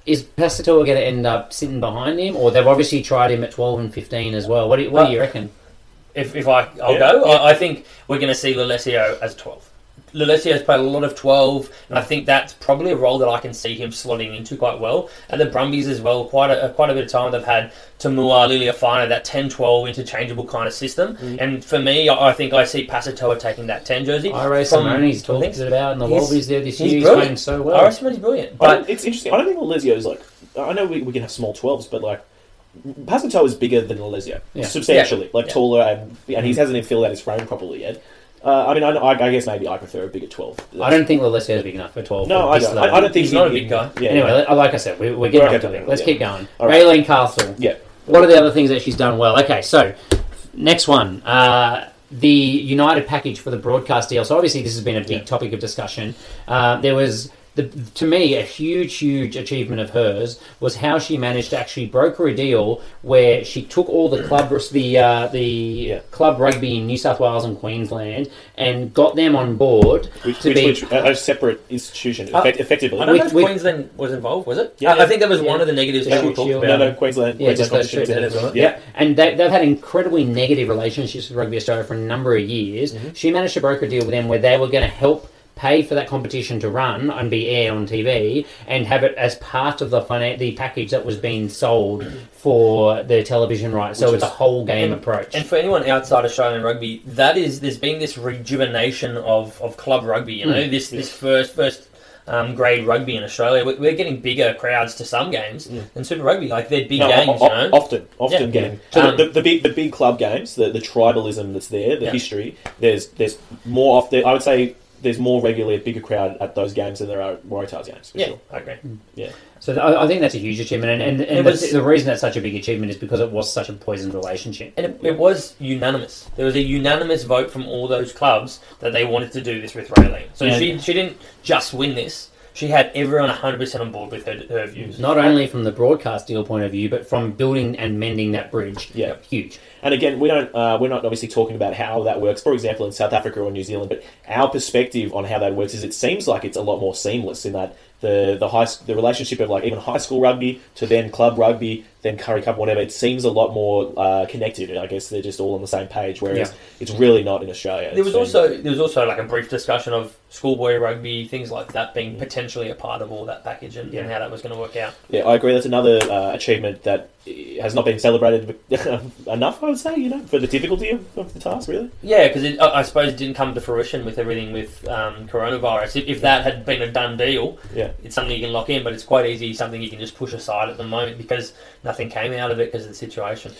Speaker 4: Is Pasitoa going to end up sitting behind him, or they've obviously tried him at twelve and fifteen as well? What do you, what do you reckon?
Speaker 5: If, if I, I'll
Speaker 3: Yeah,
Speaker 5: go,
Speaker 3: yeah.
Speaker 5: I, I think we're going to see Lolesio as 12. Lolesio's played a lot of 12, and I think that's probably a role that I can see him slotting into quite well. And the Brumbies as well, quite a, quite a bit of time they've had Tamua, Lealiifano, that 10 12 interchangeable kind of system.
Speaker 3: Mm.
Speaker 5: And for me, I I think I see Pasitoa taking that 10 jersey.
Speaker 4: Irae
Speaker 5: from-
Speaker 4: Simone's
Speaker 5: from
Speaker 4: talked
Speaker 5: things.
Speaker 4: about in the
Speaker 5: He's-
Speaker 4: Wallabies there this
Speaker 5: he's
Speaker 4: year. He's
Speaker 5: brilliant.
Speaker 4: playing so
Speaker 5: Irae
Speaker 4: well.
Speaker 5: Simone's brilliant. But
Speaker 3: it's interesting. I don't think Lolesio is like. I know we, we can have small twelves, but like Pasitoa is bigger than Lolesio
Speaker 4: Yeah.
Speaker 3: substantially,
Speaker 5: Yeah.
Speaker 3: like
Speaker 5: Yeah.
Speaker 3: taller, and and he hasn't even filled out his frame properly yet. Uh, I mean, I, I, I guess maybe I prefer a bigger twelve.
Speaker 4: I don't think Lolesio's big enough for twelve.
Speaker 3: No,
Speaker 4: for
Speaker 3: I don't. I. I don't think
Speaker 5: He's
Speaker 3: he-
Speaker 5: not a big guy.
Speaker 3: Yeah.
Speaker 4: Anyway, li- like I said, we, we're getting
Speaker 3: We're
Speaker 4: off topic. Let's
Speaker 3: Yeah.
Speaker 4: keep going.
Speaker 3: All right.
Speaker 4: Raelene Castle.
Speaker 3: yeah.
Speaker 4: What are the other things that she's done well? Okay, so next one, uh, the United package for the broadcast deal. So obviously this has been a big
Speaker 3: Yeah.
Speaker 4: topic of discussion. Uh, there was. The, to me, a huge, huge achievement of hers was how she managed to actually broker a deal where she took all the club, the uh, the
Speaker 3: Yeah.
Speaker 4: club rugby in New South Wales and Queensland, and got them on board
Speaker 3: Which,
Speaker 4: to
Speaker 3: which,
Speaker 4: be
Speaker 3: which a, a separate institution,
Speaker 5: Uh,
Speaker 3: effect, effectively.
Speaker 5: I don't know if
Speaker 4: with-
Speaker 5: Queensland was involved, was it?
Speaker 3: Yeah,
Speaker 5: I,
Speaker 3: yeah.
Speaker 5: I think that was
Speaker 4: Yeah.
Speaker 5: one of the negatives
Speaker 4: The
Speaker 5: that we talked about.
Speaker 3: no, no, Queensland.
Speaker 4: Yeah,
Speaker 3: Queensland
Speaker 4: just those
Speaker 3: competition
Speaker 4: two
Speaker 3: was in it. Yeah.
Speaker 4: and they, they've had incredibly negative relationships with Rugby Australia for a number of years.
Speaker 3: Mm-hmm.
Speaker 4: She managed to broker a deal with them where they were going to help pay for that competition to run and be aired on TV and have it as part of the finan- the package that was being sold for the television rights. So
Speaker 3: Which
Speaker 4: it's a whole game
Speaker 5: and-
Speaker 4: approach.
Speaker 5: And for anyone outside Australian rugby, that is there's been this rejuvenation of, of club rugby. You know,
Speaker 4: Mm.
Speaker 5: this this first first um, grade rugby in Australia. We're, we're getting bigger crowds to some games than Super Rugby. Like they're big
Speaker 3: No,
Speaker 5: games,
Speaker 3: o-
Speaker 5: you know.
Speaker 3: often, often
Speaker 5: Yeah.
Speaker 3: getting
Speaker 5: Yeah.
Speaker 3: so
Speaker 5: Um,
Speaker 3: the, the big the big club games, the, the tribalism that's there, the
Speaker 5: Yeah.
Speaker 3: history. There's there's more often. I would say there's more regularly a bigger crowd at those games than there are Waratahs games. For
Speaker 5: yeah,
Speaker 3: sure.
Speaker 5: I agree.
Speaker 3: Yeah,
Speaker 4: So th- I I think that's a huge achievement, and, and, and
Speaker 5: It
Speaker 4: the,
Speaker 5: was-
Speaker 4: the reason that's such a big achievement is because it was such a poisoned relationship.
Speaker 5: And it, it was unanimous. There was a unanimous vote from all those clubs that they wanted to do this with Raelene. So
Speaker 4: Yeah.
Speaker 5: she she didn't just win this. She had everyone 100% on board with her, her views.
Speaker 4: Not only from the broadcast deal point of view, but from building and mending that bridge.
Speaker 3: Yeah.
Speaker 4: huge.
Speaker 3: And again, we don't uh, we're not obviously talking about how that works. For example, in South Africa or New Zealand, but our perspective on how that works is it seems like it's a lot more seamless in that the the high the relationship of like even high school rugby to then club rugby, then Currie Cup, whatever. It seems a lot more uh, connected. I guess they're just all on the same page, whereas
Speaker 4: Yeah.
Speaker 3: it's really not in Australia.
Speaker 5: There was
Speaker 3: been-
Speaker 5: also there was also like a brief discussion of schoolboy rugby, things like that being potentially a part of all that package and, and how that was going to work out.
Speaker 3: Yeah, I agree. That's another uh, achievement that uh, has not been celebrated [laughs] enough. I would say, you know, for the difficulty of, of the task. Really,
Speaker 5: Yeah, because I I suppose it didn't come to fruition with everything with um, coronavirus. If, if that had been a done deal,
Speaker 3: yeah.
Speaker 5: it's something you can lock in, but it's quite easy something you can just push aside at the moment because nothing came out of it because of the situation.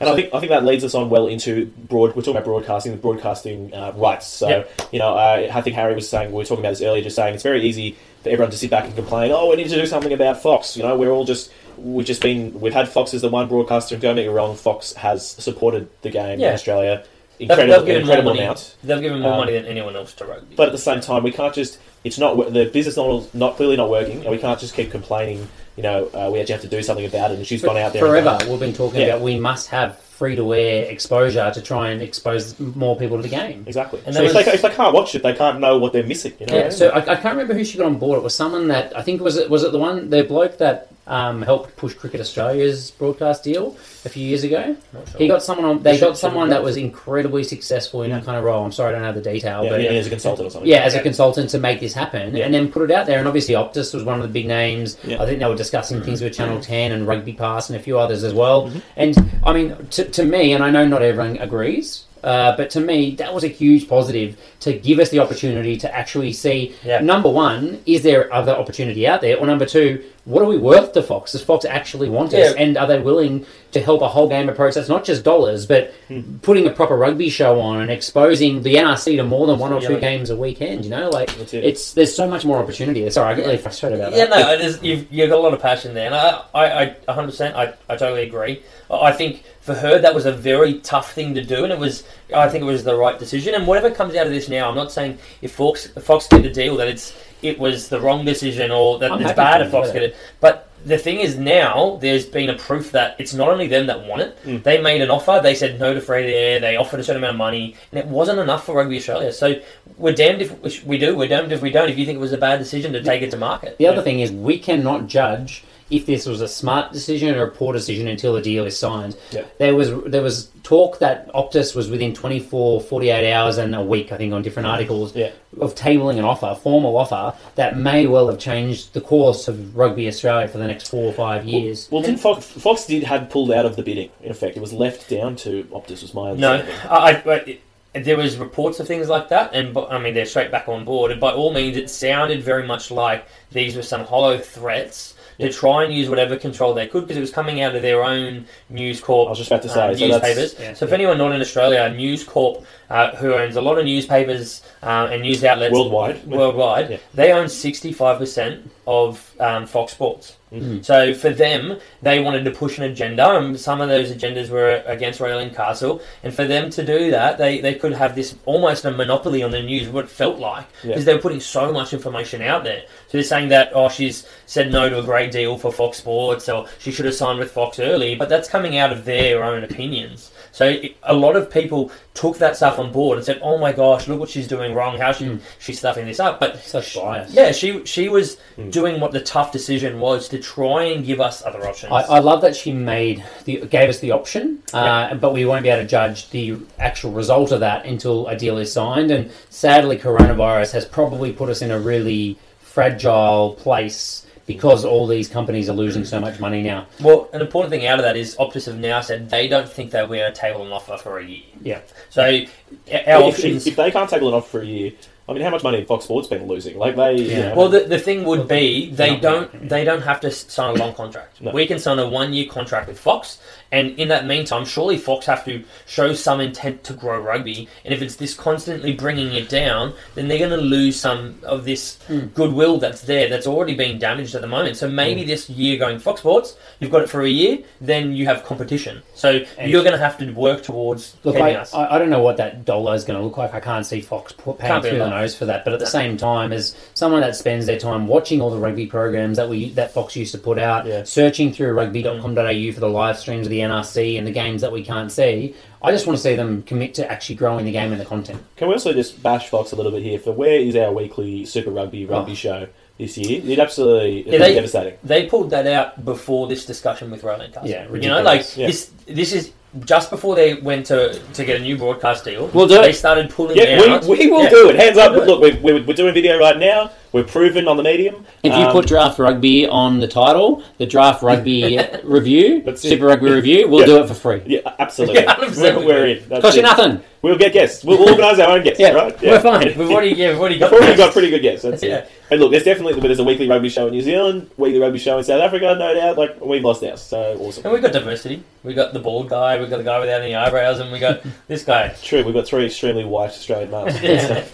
Speaker 3: And I think I think that leads us on well into broad. We're talking about broadcasting, the broadcasting uh, rights. So
Speaker 5: Yep.
Speaker 3: you know, uh, I think Harry was saying we were talking about this earlier, just saying it's very easy for everyone to sit back and complain. Oh, we need to do something about Fox. You know, we're all just we've just been we've had Fox as the one broadcaster. and Don't get me wrong, Fox has supported the game
Speaker 5: Yeah.
Speaker 3: in Australia incredible,
Speaker 5: they've given more
Speaker 3: incredible
Speaker 5: money.
Speaker 3: amount.
Speaker 5: They've given more
Speaker 3: Um,
Speaker 5: money than anyone else to rugby.
Speaker 3: But at the same time, we can't just. It's not the business model's not clearly not working, and we can't just keep complaining. You know, uh, we actually have to do something about it. And she's gone out there
Speaker 4: Forever,
Speaker 3: done it.
Speaker 4: we've been talking
Speaker 3: Yeah.
Speaker 4: about we must have free to air exposure to try and expose more people to the game.
Speaker 3: Exactly.
Speaker 5: And
Speaker 3: so
Speaker 5: there
Speaker 3: if,
Speaker 5: was-
Speaker 3: they, if they can't watch it, they can't know what they're missing. You know.
Speaker 4: Yeah, so I, I can't remember who she got on board. It was someone that I think was it was it the one the bloke that um, helped push Cricket Australia's broadcast deal a few years ago.
Speaker 5: Sure.
Speaker 4: He got someone on. They got someone that was incredibly successful in that kind of role. I'm sorry, I don't have the detail,
Speaker 3: yeah,
Speaker 4: but
Speaker 3: yeah, as a consultant or something.
Speaker 4: yeah, as a consultant to make this happen,
Speaker 3: Yeah.
Speaker 4: and then put it out there. And obviously, Optus was one of the big names.
Speaker 3: Yeah.
Speaker 4: I think they were discussing things with Channel Ten and Rugby Pass and a few others as well.
Speaker 3: Mm-hmm.
Speaker 4: And I mean, to, to me, and I know not everyone agrees. Uh, but to me, that was a huge positive to give us the opportunity to actually see.
Speaker 5: Yeah.
Speaker 4: Number one, is there other opportunity out there? Or number two, what are we worth to Fox? Does Fox actually want us? And are they willing to help a whole game approach that's not just dollars, but hmm. putting a proper rugby show on and exposing the NRC to more than one or two
Speaker 5: Yeah.
Speaker 4: games a weekend? You know, like
Speaker 3: it.
Speaker 4: it's there's so much more opportunity. Sorry, I get really frustrated about that.
Speaker 5: Yeah, no, is, you've, you've got a lot of passion there, and I, I, I 100%, I, I totally agree. I think for her that was a very tough thing to do, and it was, I think it was the right decision. And whatever comes out of this now, I'm not saying if Fox, if Fox get the deal that it's it was the wrong decision or that
Speaker 4: I'm
Speaker 5: it's bad if Fox did it, but. The thing is now there's been a proof that it's not only them that want it.
Speaker 3: Mm.
Speaker 5: They made an offer. They said no to free air. They offered a certain amount of money, and it wasn't enough for Rugby Australia. So we're damned if we do. We're damned if we don't. If you think it was a bad decision to take it to market,
Speaker 4: The other thing is we cannot judge if this was a smart decision or a poor decision until the deal is signed.
Speaker 3: Yeah.
Speaker 4: There was there was talk that Optus was within 24, 48 hours and a week, I think, on different articles
Speaker 3: Yeah.
Speaker 4: of tabling an offer, a formal offer, that may well have changed the course of Rugby Australia for the next four or five years.
Speaker 3: Well, didn't Fox, Fox did had pulled out of the bidding? In effect, it was left down to Optus. Was my
Speaker 5: No,
Speaker 3: understanding.
Speaker 5: I, I, it, there was reports of things like that, and I mean they're straight back on board. And by all means, it sounded very much like these were some hollow threats
Speaker 3: Yeah.
Speaker 5: To try and use whatever control they could because it was coming out of their own News Corp
Speaker 3: I was just about to say,
Speaker 5: uh,
Speaker 3: so
Speaker 5: newspapers.
Speaker 4: yeah.
Speaker 5: so if anyone not in Australia, News Corp, uh, who owns a lot of newspapers uh, and news outlets
Speaker 3: Worldwide.
Speaker 5: worldwide,
Speaker 3: Yeah.
Speaker 5: they own 65% of um, Fox Sports.
Speaker 3: Mm-hmm.
Speaker 5: So for them, they wanted to push an agenda, and some of those agendas were against Raelene Castle. And for them to do that, they, they could have this almost a monopoly on the news, what it felt like,
Speaker 3: Yeah.
Speaker 5: because they were putting so much information out there. So they're saying that, oh, she's said no to a great deal for Fox Sports, or she should have signed with Fox early, but that's coming out of their own opinions. So a lot of people took that stuff on board and said, "Oh my gosh, look what she's doing wrong. How she she's stuffing this up?" But
Speaker 4: So biased.
Speaker 5: yeah, she she was
Speaker 3: Hmm.
Speaker 5: doing what the tough decision was to try and give us other options.
Speaker 4: I, I love that she made the gave us the option, uh, but we won't be able to judge the actual result of that until a deal is signed. And sadly, coronavirus has probably put us in a really fragile place because all these companies are losing so much money now.
Speaker 5: well, an important thing out of that is Optus have now said they don't think that we're a table an offer for a year.
Speaker 4: Yeah.
Speaker 5: So our
Speaker 3: Well,
Speaker 5: options.
Speaker 3: if, if they can't table an offer for a year, I mean, how much money have Fox Sports been losing? Like they, you
Speaker 4: Yeah.
Speaker 3: know,
Speaker 5: well, the, the thing would be they don't they don't have to sign a long contract.
Speaker 3: No.
Speaker 5: We can sign a one year contract with Fox, and in that meantime, surely Fox have to show some intent to grow rugby. And if it's this constantly bringing it down, then they're going to lose some of this hmm. goodwill that's there that's already being damaged at the moment. So maybe hmm. this year going Fox Sports, you've got it for a year, then you have competition. So
Speaker 4: And-
Speaker 5: you're going to have to work towards
Speaker 4: Look, I,
Speaker 5: us.
Speaker 4: I, I don't know what that dollar is going to look like. I can't see Fox paying through the nose for that. But at the same time, as someone that spends their time watching all the rugby programs that we that Fox used to put out,
Speaker 3: Yeah.
Speaker 4: searching through rugby.com.au hmm. for the live streams of the NRC and the games that we can't see, I just want to see them commit to actually growing the game and the content.
Speaker 3: Can we also just bash Fox a little bit here for where is our weekly Super Rugby oh. rugby
Speaker 4: Oh.
Speaker 3: show this year? It absolutely
Speaker 5: Yeah, they-
Speaker 3: devastating.
Speaker 5: they pulled that out before this discussion with Raelene Castle.
Speaker 4: Yeah,
Speaker 5: you know, like.
Speaker 3: Yeah.
Speaker 5: this. This is just before they went to to get a new broadcast deal.
Speaker 4: We'll do
Speaker 5: They
Speaker 4: it.
Speaker 5: started pulling
Speaker 3: Yeah, we, we will
Speaker 5: Yeah.
Speaker 3: do it. Hands up. Look, we're, we're doing video right now. We're proven on the medium.
Speaker 4: If you
Speaker 3: Um,
Speaker 4: put Draft Rugby on the title, the Draft Rugby [laughs] review,
Speaker 3: That's it.
Speaker 4: Super Rugby review, we'll
Speaker 3: Yeah.
Speaker 4: do it for free.
Speaker 3: Yeah, absolutely. [laughs]
Speaker 5: Yeah, 100%
Speaker 3: we're, we're in. That's
Speaker 4: Cost you
Speaker 3: it.
Speaker 4: nothing.
Speaker 3: We'll get guests. We'll organise our own guests, [laughs]
Speaker 4: Yeah,
Speaker 3: right?
Speaker 4: we're fine.
Speaker 5: We've already yeah, we've already
Speaker 3: We've
Speaker 5: got.
Speaker 3: already got pretty good guests. That's
Speaker 5: Yeah.
Speaker 3: it. And look, there's definitely there's a weekly rugby show in New Zealand, weekly rugby show in South Africa, no doubt. Like we've lost ours, so awesome.
Speaker 5: And we've got diversity. We've got the bald guy. We've got the guy without any eyebrows, and we got this guy.
Speaker 3: True, we've got three extremely white Australian males.
Speaker 5: Yeah.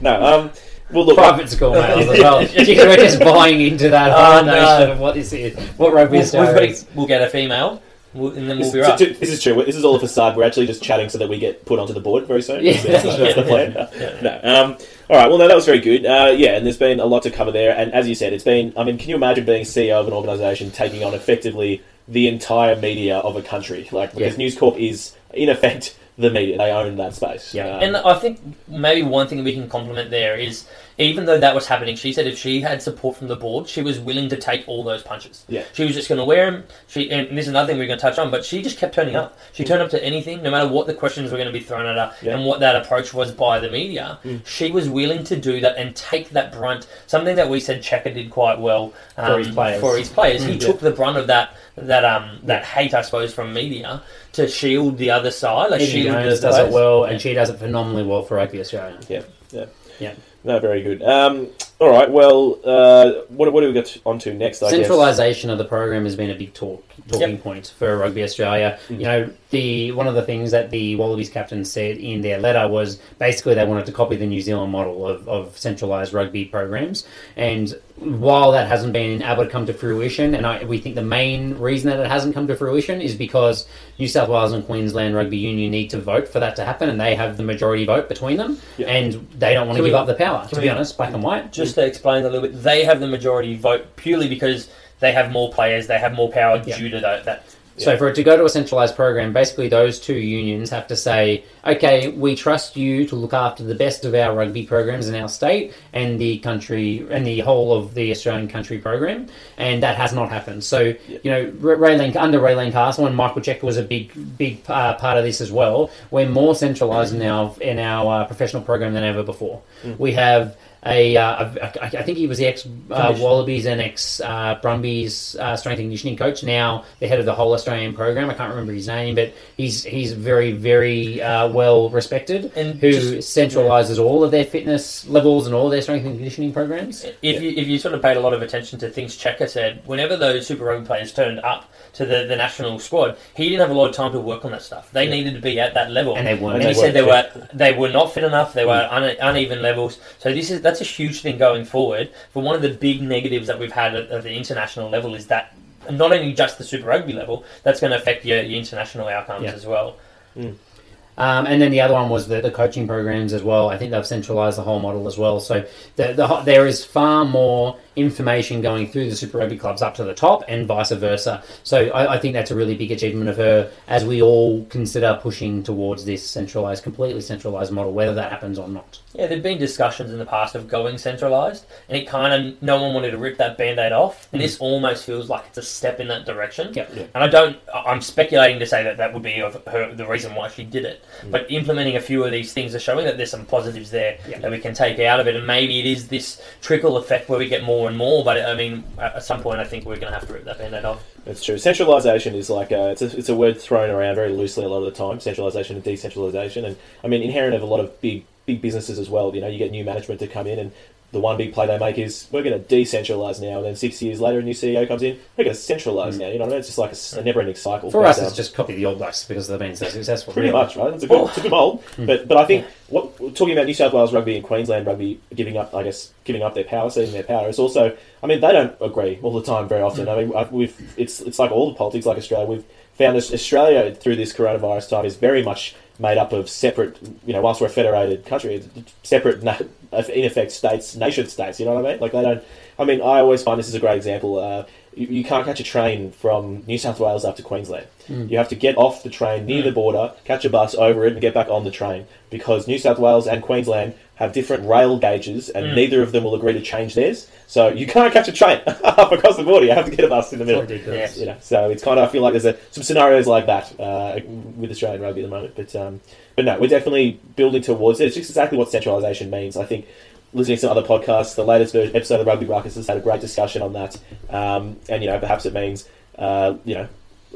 Speaker 3: no, um, well look,
Speaker 4: Private school males as [laughs] well. We're just buying into that
Speaker 5: Oh,
Speaker 4: whole
Speaker 5: no.
Speaker 4: notion of what this is, what rugby
Speaker 5: We'll, we've
Speaker 4: Australia
Speaker 5: got
Speaker 4: is.
Speaker 5: a- we'll get a female, we'll, and then we'll
Speaker 3: This,
Speaker 5: be right.
Speaker 3: t- t- this is true. This is all a facade. We're actually just chatting so that we get put onto the board very soon.
Speaker 4: Yeah. [laughs]
Speaker 3: That's, that's the plan. [laughs] No. Um, all right. Well, no, that was very good. Uh, yeah, and there's been a lot to cover there. And as you said, it's been. I mean, can you imagine being CEO of an organisation taking on effectively the entire media of a country? Like because
Speaker 4: Yeah.
Speaker 3: News Corp is in effect the media. They own that space.
Speaker 4: Yeah.
Speaker 3: Um,
Speaker 5: And I think maybe one thing we can compliment there is, even though that was happening, she said if she had support from the board, she was willing to take all those punches.
Speaker 3: Yeah.
Speaker 5: She was just going to wear them. She and this is another thing we're going to touch on, but she just kept turning up. She turned up to anything, no matter what the questions were going to be thrown at her
Speaker 3: Yeah.
Speaker 5: and what that approach was by the media. She was willing to do that and take that brunt. Something that we said Cheika did quite well um,
Speaker 4: For his players.
Speaker 5: For his players, he
Speaker 3: Mm,
Speaker 5: took the brunt of that that um that hate, I suppose, from media to shield the other side. Like
Speaker 4: Eddie
Speaker 5: shield
Speaker 4: Jones does it well, and she does it phenomenally well for Rugby Australia.
Speaker 3: Yeah, yeah.
Speaker 4: Yeah.
Speaker 3: No, very good. Um, All right. Well, uh, what, what do we get on to next? I guess?
Speaker 4: Centralisation of the program has been a big talk talking
Speaker 5: Yep.
Speaker 4: point for Rugby Australia.
Speaker 3: Mm.
Speaker 4: You know, the one of the things that the Wallabies captain said in their letter was basically they wanted to copy the New Zealand model of, of centralised rugby programs. And while that hasn't been able to come to fruition, and I, we think the main reason that it hasn't come to fruition is because New South Wales and Queensland Rugby Union need to vote for that to happen, and they have the majority vote between them,
Speaker 3: Yeah.
Speaker 4: and they don't want to
Speaker 5: Can
Speaker 4: give
Speaker 5: we-
Speaker 4: up the power. To be honest, black and white.
Speaker 5: Just to explain a little bit, they have the majority vote purely because they have more players, they have more power
Speaker 4: Yeah.
Speaker 5: due to that. that
Speaker 4: So for it to go to a centralized program, basically those two unions have to say, okay, we trust you to look after the best of our rugby programs in our state and the country and the whole of the Australian country program, and that has not happened. So you know, Raelene, under Raelene Castle and Michael Cheika was a big, big uh, part of this as well. We're more centralized in our in our uh, professional program than ever before. We have. A, uh, a- I I think he was the ex uh, Wallabies and ex uh, Brumbies uh, strength and conditioning coach. Now the head of the whole Australian program. I can't remember his name, but he's he's very very uh, well respected.
Speaker 5: And
Speaker 4: who
Speaker 5: just-
Speaker 4: centralizes all of their fitness levels and all their strength and conditioning programs.
Speaker 5: If you if you sort of paid a lot of attention to things Cheika said, whenever those Super Rugby players turned up to the, the national squad, he didn't have a lot of time to work on that stuff. They needed to be at that level,
Speaker 4: And they weren't.
Speaker 5: And
Speaker 3: And
Speaker 5: he
Speaker 3: they
Speaker 5: said they
Speaker 3: weren't
Speaker 5: were they were not fit enough. They were une, uneven levels. So this is that's a huge thing going forward. For one of the big negatives that we've had at, at the international level is that not only just the Super Rugby level, that's going to affect your, your international outcomes
Speaker 4: Yeah.
Speaker 5: as well.
Speaker 4: Um, and then the other one was the, the coaching programs as well. I think they've centralized the whole model as well. So the, the, there is far more information going through the Super Rugby clubs up to the top and vice versa. So I, I think that's a really big achievement of her as we all consider pushing towards this centralized, completely centralized model, whether that happens or not.
Speaker 5: Yeah, there've been discussions in the past of going centralised, and it kind of no one wanted to rip that band-aid off, and this almost feels like it's a step in that direction.
Speaker 4: Yep.
Speaker 5: And I don't, I'm speculating to say that that would be of her, the reason why she did it,
Speaker 3: Mm.
Speaker 5: but implementing a few of these things are showing that there's some positives there
Speaker 4: Yeah.
Speaker 5: that we can take out of it, and maybe it is this trickle effect where we get more and more. But I mean, at some point, I think we're going to have to rip that band-aid off.
Speaker 3: That's true. Centralization is like a, it's a it's a word thrown around very loosely a lot of the time. Centralization and decentralisation, and I mean inherent of a lot of big big businesses as well. You know, you get new management to come in, and the one big play they make is we're going to decentralise now, and then six years later, a new CEO comes in, we're going to centralise now. You know what I mean? It's just like a never-ending cycle.
Speaker 4: Mm. For
Speaker 3: But,
Speaker 4: us,
Speaker 3: um,
Speaker 4: it's just copy the All Blacks because they've been so successful.
Speaker 3: Pretty
Speaker 4: really.
Speaker 3: much, right? It's a good, it's a good mold.
Speaker 4: Hmm.
Speaker 3: But but I think what talking about New South Wales rugby and Queensland rugby giving up, I guess, giving up their power, ceding their power is also. I mean, they don't agree all the time. Very often, I mean, I've, we've it's it's like all the politics, like Australia. We've found that Australia through this coronavirus time is very much made up of separate. You know, whilst we're a federated country, separate na- in effect states, nation states. You know what I mean? Like they don't. I mean, I always find this is a great example. Uh, you, you can't catch a train from New South Wales up to Queensland. You have to get off the train near the border, catch a bus over it, and get back on the train because New South Wales and Queensland have different rail gauges, and neither of them will agree to change theirs. So you can't catch a train up [laughs] across the border. You have to get a bus in the middle.
Speaker 4: ridiculous.
Speaker 3: You know, so it's kind of I feel like there's a, some scenarios like that uh, with Australian rugby at the moment. But um, but no, we're definitely building towards it. It's just exactly what centralisation means. I think listening to some other podcasts, the latest ver- episode of Rugby Ruckus has had a great discussion on that. Um, and you know, perhaps it means uh, you know,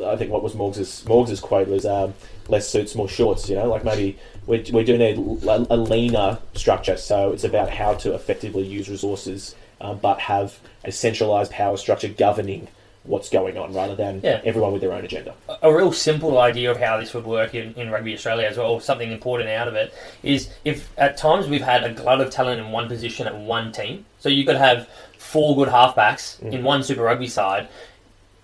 Speaker 3: I think what was Morgs's Morgs's quote was um, less suits, more shorts. You know, like maybe we're, we're doing a, a leaner structure, so it's about how to effectively use resources, um, but have a centralised power structure governing what's going on, rather than
Speaker 5: Yeah.
Speaker 3: everyone with their own agenda.
Speaker 5: a real simple idea of how this would work in, in Rugby Australia as well, something important out of it, is if at times we've had a glut of talent in one position at one team, so you could have four good halfbacks in one Super Rugby side.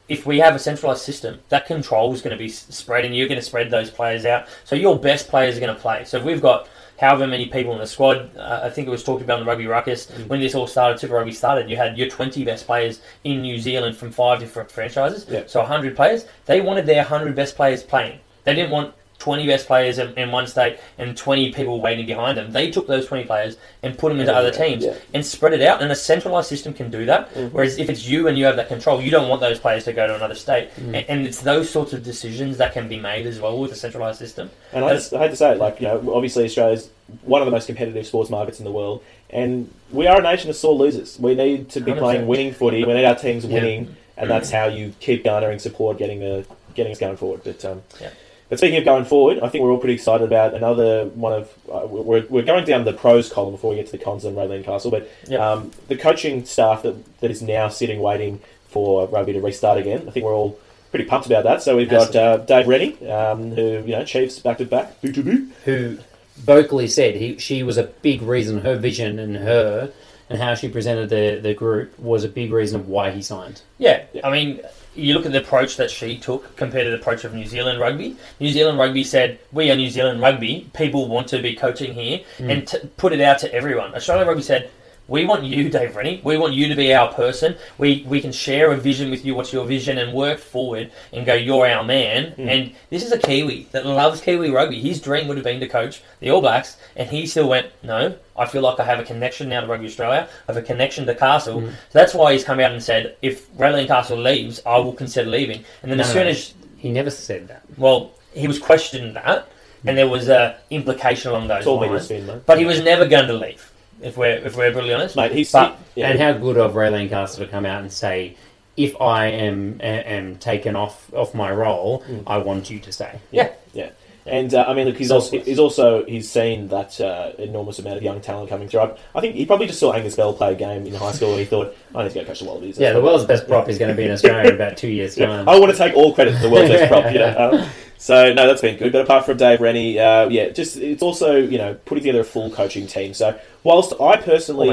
Speaker 5: If we have a centralised system, that control is going to be spread, and you're going to spread those players out. So your best players are going to play. So if we've got however many people in the squad, uh, I think it was talked about in the Rugby Ruckus when this all started. Super Rugby started. You had your 20 best players in New Zealand from five different franchises.
Speaker 3: Yeah.
Speaker 5: So 100 players. They wanted their 100 best players playing. They didn't want 20 best players in, in one state and 20 people waiting behind them. They took those 20 players and put them into
Speaker 3: Yeah,
Speaker 5: other
Speaker 3: uh,
Speaker 5: teams
Speaker 3: yeah.
Speaker 5: and spread it out. And a centralised system can do that. Mm-hmm. Whereas if it's you and you have that control, you don't want those players to go to another state. Mm-hmm. And, and it's those sorts of decisions that can be made as well with a centralised system.
Speaker 3: And I, just, I hate to say it, like you know, obviously Australia's one of the most competitive sports markets in the world, and we are a nation of sore losers. We need to be
Speaker 5: 100%.
Speaker 3: playing winning footy. We need our teams
Speaker 4: Yeah.
Speaker 3: winning, and that's how you keep garnering support, getting the getting us going forward. But um,
Speaker 5: Yeah.
Speaker 3: But speaking of going forward, I think we're all pretty excited about another one of. Uh, we're, we're going down the pros column before we get to the cons and Raelene Castle, but
Speaker 5: Yep.
Speaker 3: um, the coaching staff that, that is now sitting waiting for rugby to restart again. I think we're all pretty pumped about that. So we've got uh, Dave Rennie, um, who you know Chiefs back to back, boo to boo.
Speaker 4: who vocally said he, she was a big reason, her vision and her and how she presented the, the group was a big reason of why he signed.
Speaker 5: Yeah,
Speaker 3: Yeah.
Speaker 5: I mean, you look at the approach that she took compared to the approach of New Zealand rugby. New Zealand rugby said, "We are New Zealand rugby. People want to be coaching here," mm. and t- put it out to everyone. Australian rugby said. We want you, Dave Rennie. We want you to be our person. We we can share a vision with you. What's your vision? And work forward and go. You're our man. Hmm. And this is a Kiwi that loves Kiwi rugby. His dream would have been to coach the All Blacks, and he still went. No, I feel like I have a connection now to Rugby Australia. I have a connection to Castle. Hmm. So that's why he's come out and said, if Raelene Castle leaves, I will consider leaving. And then
Speaker 4: No,
Speaker 5: as soon as,
Speaker 4: He never said that.
Speaker 5: well, he was questioned that, and there was a implication along those
Speaker 3: It's
Speaker 5: lines.
Speaker 3: mate.
Speaker 5: But he was never going to leave. If we're if we're brutally honest,
Speaker 3: Mate, he's
Speaker 5: But-
Speaker 3: yeah.
Speaker 4: And how good of Raelene Castle to come out and say, if I am am taken off off my role, I want you to stay.
Speaker 5: yeah,
Speaker 3: Yeah. And uh, I mean, look, he's also,
Speaker 4: Selfless.
Speaker 3: he's also he's seen that uh, enormous amount of young talent coming through. I, I think he probably just saw Angus Bell play a game in high school and he thought, I need to go coach the Wallabies.
Speaker 4: Yeah, the world's best prop is going to be in Australia in about two years'
Speaker 3: Yeah,
Speaker 4: time.
Speaker 3: I want to take all credit for the world's best prop. You know. [laughs] So no, that's been good. But apart from Dave Rennie, uh, yeah, just it's also you know putting together a full coaching team. So whilst I personally,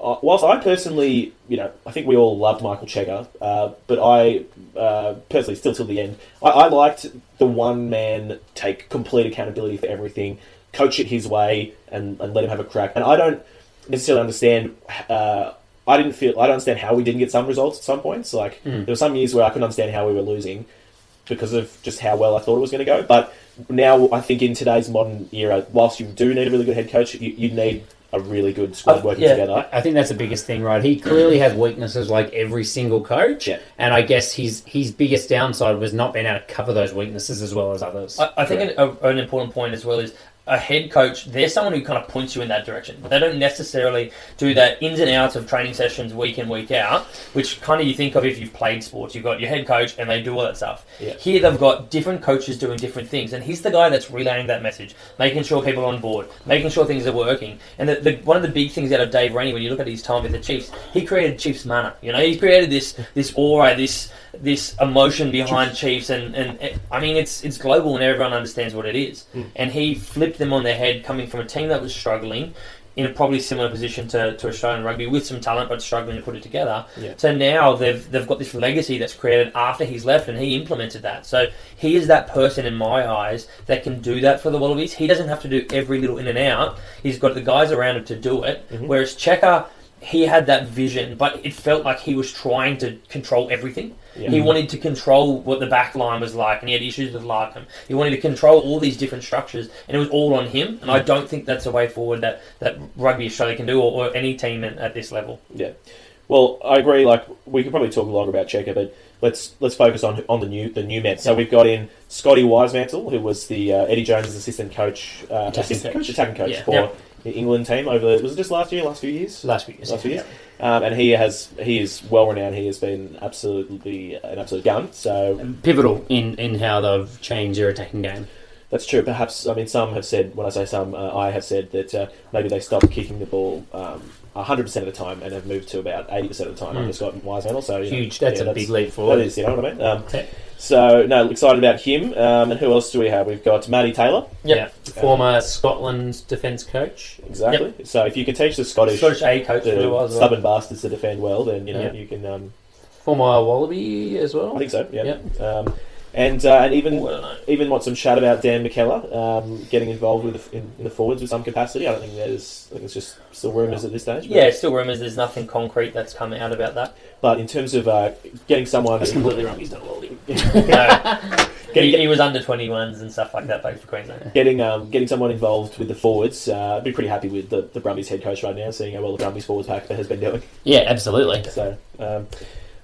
Speaker 3: uh, whilst I personally, you know, I think we all loved Michael Cheika, uh, but I uh, personally still till the end, I, I liked the one man take complete accountability for everything, coach it his way, and, and let him have a crack. And I don't necessarily understand. Uh, I didn't feel. I don't understand how we didn't get some results at some points. Like there were some years where I couldn't understand how we were losing because of just how well I thought it was going to go. But now I think in today's modern era, whilst you do need a really good head coach, you, you need a really good squad working
Speaker 5: yeah.
Speaker 3: together.
Speaker 4: I think that's the biggest thing, right? He clearly has weaknesses like every single coach,
Speaker 3: Yeah.
Speaker 4: and I guess his his biggest downside was not being able to cover those weaknesses as well as others.
Speaker 5: I, I think an, a, an important point as well is a head coach. They're someone who kind of points you in that direction. They don't necessarily do that ins and outs of training sessions week in week out, which kind of you think of if you've played sports. You've got your head coach and they do all that stuff.
Speaker 3: Yeah.
Speaker 5: Here they've got different coaches doing different things, and he's the guy that's relaying that message, making sure people are on board, making sure things are working. And the, the, one of the big things out of Dave Rennie, when you look at his time with the Chiefs, he created Chiefs manner. You know, he created this this aura, this this emotion behind Chiefs, and, and it, I mean it's it's global and everyone understands what it is. Hmm. And he flipped them on their head, coming from a team that was struggling. In a probably similar position to, to Australian rugby with some talent but struggling to put it together.
Speaker 3: Yeah.
Speaker 5: So now they've they've got this legacy that's created after he's left and he implemented that. So he is that person in my eyes that can do that for the Wallabies. He doesn't have to do every little in and out. He's got the guys around him to do it. Mm-hmm. Whereas Cheika, he had that vision, but it felt like he was trying to control everything.
Speaker 3: Yeah.
Speaker 5: He wanted to control what the back line was like, and he had issues with Larkham. He wanted to control all these different structures, and it was all on him. And I don't think that's a way forward that, that Rugby Australia can do, or, or any team at, at this level.
Speaker 3: Yeah. Well, I agree. Like we could probably talk longer about Cheika, but let's let's focus on on the new the new Mets. So we've got in Scotty Wisemantel, who was the uh, Eddie Jones' assistant coach, uh,
Speaker 4: Attacking
Speaker 3: assistant
Speaker 4: coach.
Speaker 3: attacking coach
Speaker 4: Yeah.
Speaker 3: for
Speaker 5: Yep.
Speaker 3: the England team over was it just last year, last few years,
Speaker 4: Last few years.
Speaker 3: last few years. Um, and he has he is well renowned. He has been absolutely an absolute gun. So
Speaker 4: Pivotal in, in how they've changed their attacking game.
Speaker 3: That's true. Perhaps I mean some have said. When I say some, uh, I have said that uh, maybe they stopped kicking the ball um, hundred percent of the time and have moved to about eighty percent of the time
Speaker 4: Mm.
Speaker 3: under Scott Wisemantel. So you know,
Speaker 4: Huge. That's
Speaker 3: yeah,
Speaker 4: a big leap forward.
Speaker 3: That is, you know what I mean. Um, so no, excited about him. Um, and who else do we have? We've got Matty Taylor.
Speaker 5: Yep.
Speaker 4: Yeah. Former Scotland defence coach.
Speaker 3: Exactly. So if you can teach the Scottish,
Speaker 5: Scottish A coach
Speaker 3: the
Speaker 5: for a well.
Speaker 3: stubborn bastards to defend well, then you know
Speaker 4: Yeah.
Speaker 3: you can. Um,
Speaker 4: Former Wallaby as well.
Speaker 3: I think so. Yeah.
Speaker 4: Yep.
Speaker 3: And uh, and even
Speaker 5: Ooh, I don't know.
Speaker 3: even want some chat about Dan McKellar um, getting involved with the, in, in the forwards with some capacity. I don't think there's. I think it's just still rumours at this stage. but-
Speaker 5: Yeah, still rumours. There's nothing concrete that's come out about that.
Speaker 3: But in terms of uh, getting someone,
Speaker 4: That's completely wrong. He's not a Wallaby. [laughs] [laughs]
Speaker 3: Getting-
Speaker 5: he, he was under 21s and stuff like that, played for Queensland.
Speaker 3: getting um, getting someone involved with the forwards, uh, I'd be pretty happy with the, the Brumbies head coach right now, seeing how well the Brumbies forwards pack has been doing.
Speaker 4: Yeah, absolutely.
Speaker 3: So, um,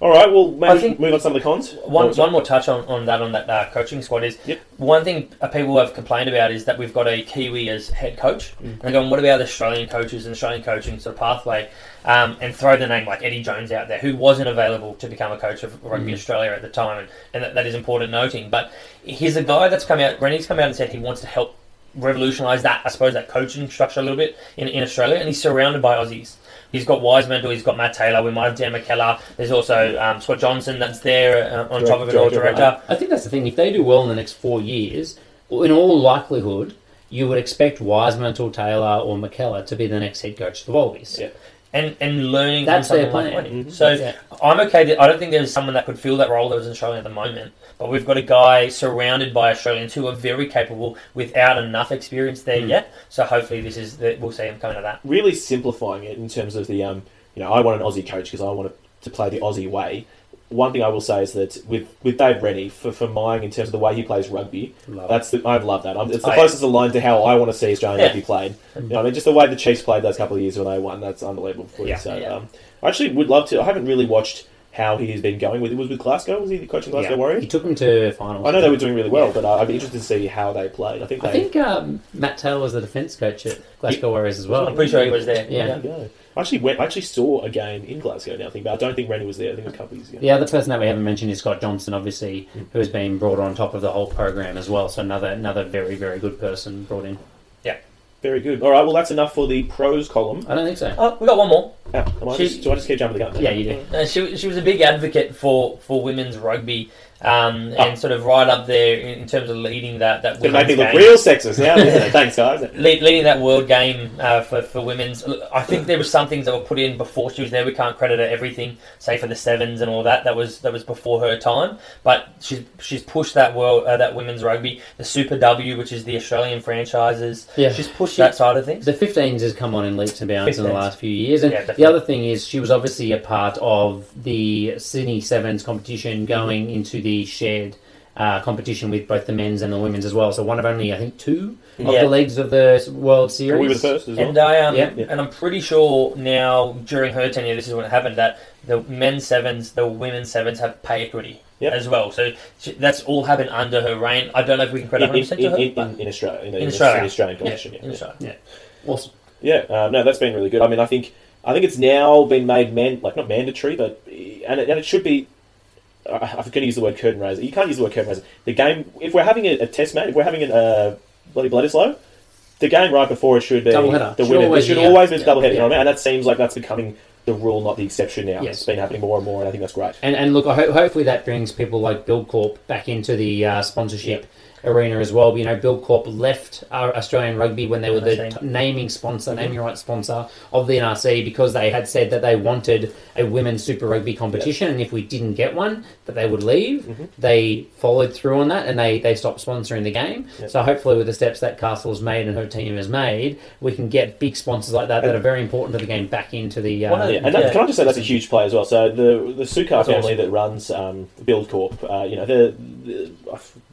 Speaker 3: All right, well, maybe
Speaker 5: I think-
Speaker 3: move on to some of the cons.
Speaker 5: One,
Speaker 3: Oh,
Speaker 5: one more touch on, on that on that uh, coaching squad is
Speaker 3: Yep.
Speaker 5: one thing people have complained about is that we've got a Kiwi as head coach,
Speaker 3: Mm.
Speaker 5: and they're going, what about the Australian coaches and Australian coaching sort of pathway? Um, and throw the name like Eddie Jones out there, who wasn't available to become a coach of Rugby
Speaker 3: Mm.
Speaker 5: Australia at the time, and, and that, that is important noting. But he's a guy that's come out. Rennie's come out and said he wants to help revolutionise that, I suppose, that coaching structure a little bit in, in Australia, and he's surrounded by Aussies. He's got Wiseman, he's got Matt Taylor, we might have Dan McKellar. There's also um, Scott Johnson that's there uh, on
Speaker 3: Direct-
Speaker 5: top of it all,
Speaker 3: director,
Speaker 5: director.
Speaker 4: I think that's the thing. If they do well in the next four years, in all likelihood, you would expect Wiseman or Taylor or McKellar to be the next head coach of the Wallabies.
Speaker 3: Yeah.
Speaker 5: And and learning
Speaker 4: That's
Speaker 5: from
Speaker 4: their
Speaker 5: someone like
Speaker 4: plan.
Speaker 5: Wayne.
Speaker 3: Mhm.
Speaker 5: So
Speaker 4: Yeah.
Speaker 5: I'm okay. That, I don't think there's someone that could fill that role that was in Australia at the moment. But we've got a guy surrounded by Australians who are very capable without enough experience there
Speaker 3: Mm.
Speaker 5: yet. So hopefully this is the, we'll see him coming to that.
Speaker 3: really simplifying it in terms of the um, you know, I want an Aussie coach because I want to play the Aussie way. One thing I will say is that with with Dave Rennie, for for mine in terms of the way he plays rugby,
Speaker 4: Love
Speaker 3: that's the, I love that. Um, It's the
Speaker 5: yeah.
Speaker 3: closest aligned to how I want to see Australian
Speaker 5: Yeah.
Speaker 3: rugby played. You know, I mean, just the way the Chiefs played those couple of years when they won, that's unbelievable. For
Speaker 5: Yeah,
Speaker 3: you. So
Speaker 5: yeah.
Speaker 3: Um, I actually would love to. I haven't really watched how he has been going with. It was with Glasgow. Was he the coaching Glasgow
Speaker 4: Yeah.
Speaker 3: Warriors?
Speaker 4: He took them to finals.
Speaker 3: I know they were doing really well,
Speaker 4: Yeah.
Speaker 3: but uh, I'd be interested to see how they played. I think they.
Speaker 4: I think um, Matt Taylor was the defence coach at Glasgow Warriors as well.
Speaker 5: I'm pretty sure he was there.
Speaker 4: Yeah.
Speaker 3: There you go. I actually went. I actually saw a game in Glasgow. Now, I think, but I don't think Rennie was there. I think it was a couple of years ago.
Speaker 4: Yeah, the other person that we haven't mentioned is Scott Johnson, obviously, hmm. who has been brought on top of the whole program as well. So another another very very good person brought in.
Speaker 3: Yeah, very good. All right. Well, that's enough for the pros column.
Speaker 4: I don't think so.
Speaker 5: Oh, we got one more.
Speaker 3: Yeah, am I
Speaker 5: She-
Speaker 3: just, do I just keep jumping the gun?
Speaker 4: Yeah, you do. Mm.
Speaker 5: Uh, she, she was a big advocate for, for women's rugby um,
Speaker 3: Oh.
Speaker 5: and sort of right up there in, in terms of leading that that
Speaker 3: It's gonna make me look real sexist now. isn't? [laughs] Thanks, guys.
Speaker 5: lead, leading that world game uh, for, for women's. I think there were some things that were put in before she was there. We can't credit her everything, say for the sevens and all that. That was that was before her time. But she's she's pushed that world uh, that women's rugby, the Super W, which is the Australian franchises.
Speaker 4: Yeah.
Speaker 5: she's pushed that side of things.
Speaker 4: The 15s has come on in leaps and bounds in the last few years. And
Speaker 5: Yeah,
Speaker 4: the other thing is, she was obviously a part of the Sydney Sevens competition going into the shared uh, competition with both the men's and the women's as well. So one of only, I think, two of
Speaker 5: Yeah.
Speaker 4: the legs of the World Series.
Speaker 3: we were first as well.
Speaker 5: And I um,
Speaker 4: Yeah.
Speaker 3: Yeah.
Speaker 5: and I'm pretty sure now during her tenure, this is what happened that the men's sevens, the women's sevens have pay equity
Speaker 3: Yep.
Speaker 5: as well. So she, that's all happened under her reign. I don't know if we can credit
Speaker 3: in,
Speaker 5: 100 percent
Speaker 3: in,
Speaker 5: to her.
Speaker 3: in,
Speaker 5: but
Speaker 3: in, in Australia, in,
Speaker 5: in
Speaker 3: in
Speaker 5: Australia.
Speaker 3: in the Australian
Speaker 5: yeah,
Speaker 3: competition.
Speaker 5: in
Speaker 3: Yeah,
Speaker 4: Awesome.
Speaker 3: yeah. Uh, no, that's been really good. I mean, I think I think it's now been made man like not mandatory, but and it, and it should be. I- I'm going to use the word curtain raiser. You can't use the word curtain raiser. The game, if we're having a, a test match, if we're having a uh, bloody Bledisloe, the game right before it should be the
Speaker 4: Should
Speaker 3: winner. It should
Speaker 4: yeah.
Speaker 3: always be the
Speaker 4: Yeah.
Speaker 3: double header. You know what I mean? And that seems like that's becoming the rule, not the exception now.
Speaker 4: Yes.
Speaker 3: It's been happening more and more, and I think that's great.
Speaker 4: And, and look, I ho- hopefully that brings people like Buildcorp back into the uh, sponsorship arena as well. You know, Buildcorp left uh, Australian Rugby when they were the t- naming sponsor, naming rights sponsor of the NRC because they had said that they wanted a women's Super Rugby competition, and if we didn't get one, that they would leave. They followed through on that, and they, they stopped sponsoring the game.
Speaker 3: Yep.
Speaker 4: So hopefully, with the steps that Castle's made and her team has made, we can get big sponsors like that that are very important to the game back into the. Uh,
Speaker 5: One of the-
Speaker 3: Yeah, and that,
Speaker 5: Yeah.
Speaker 3: can I just say that's a huge play as well. So the the Sukar family that runs um, Buildcorp, uh, you know, they're, they're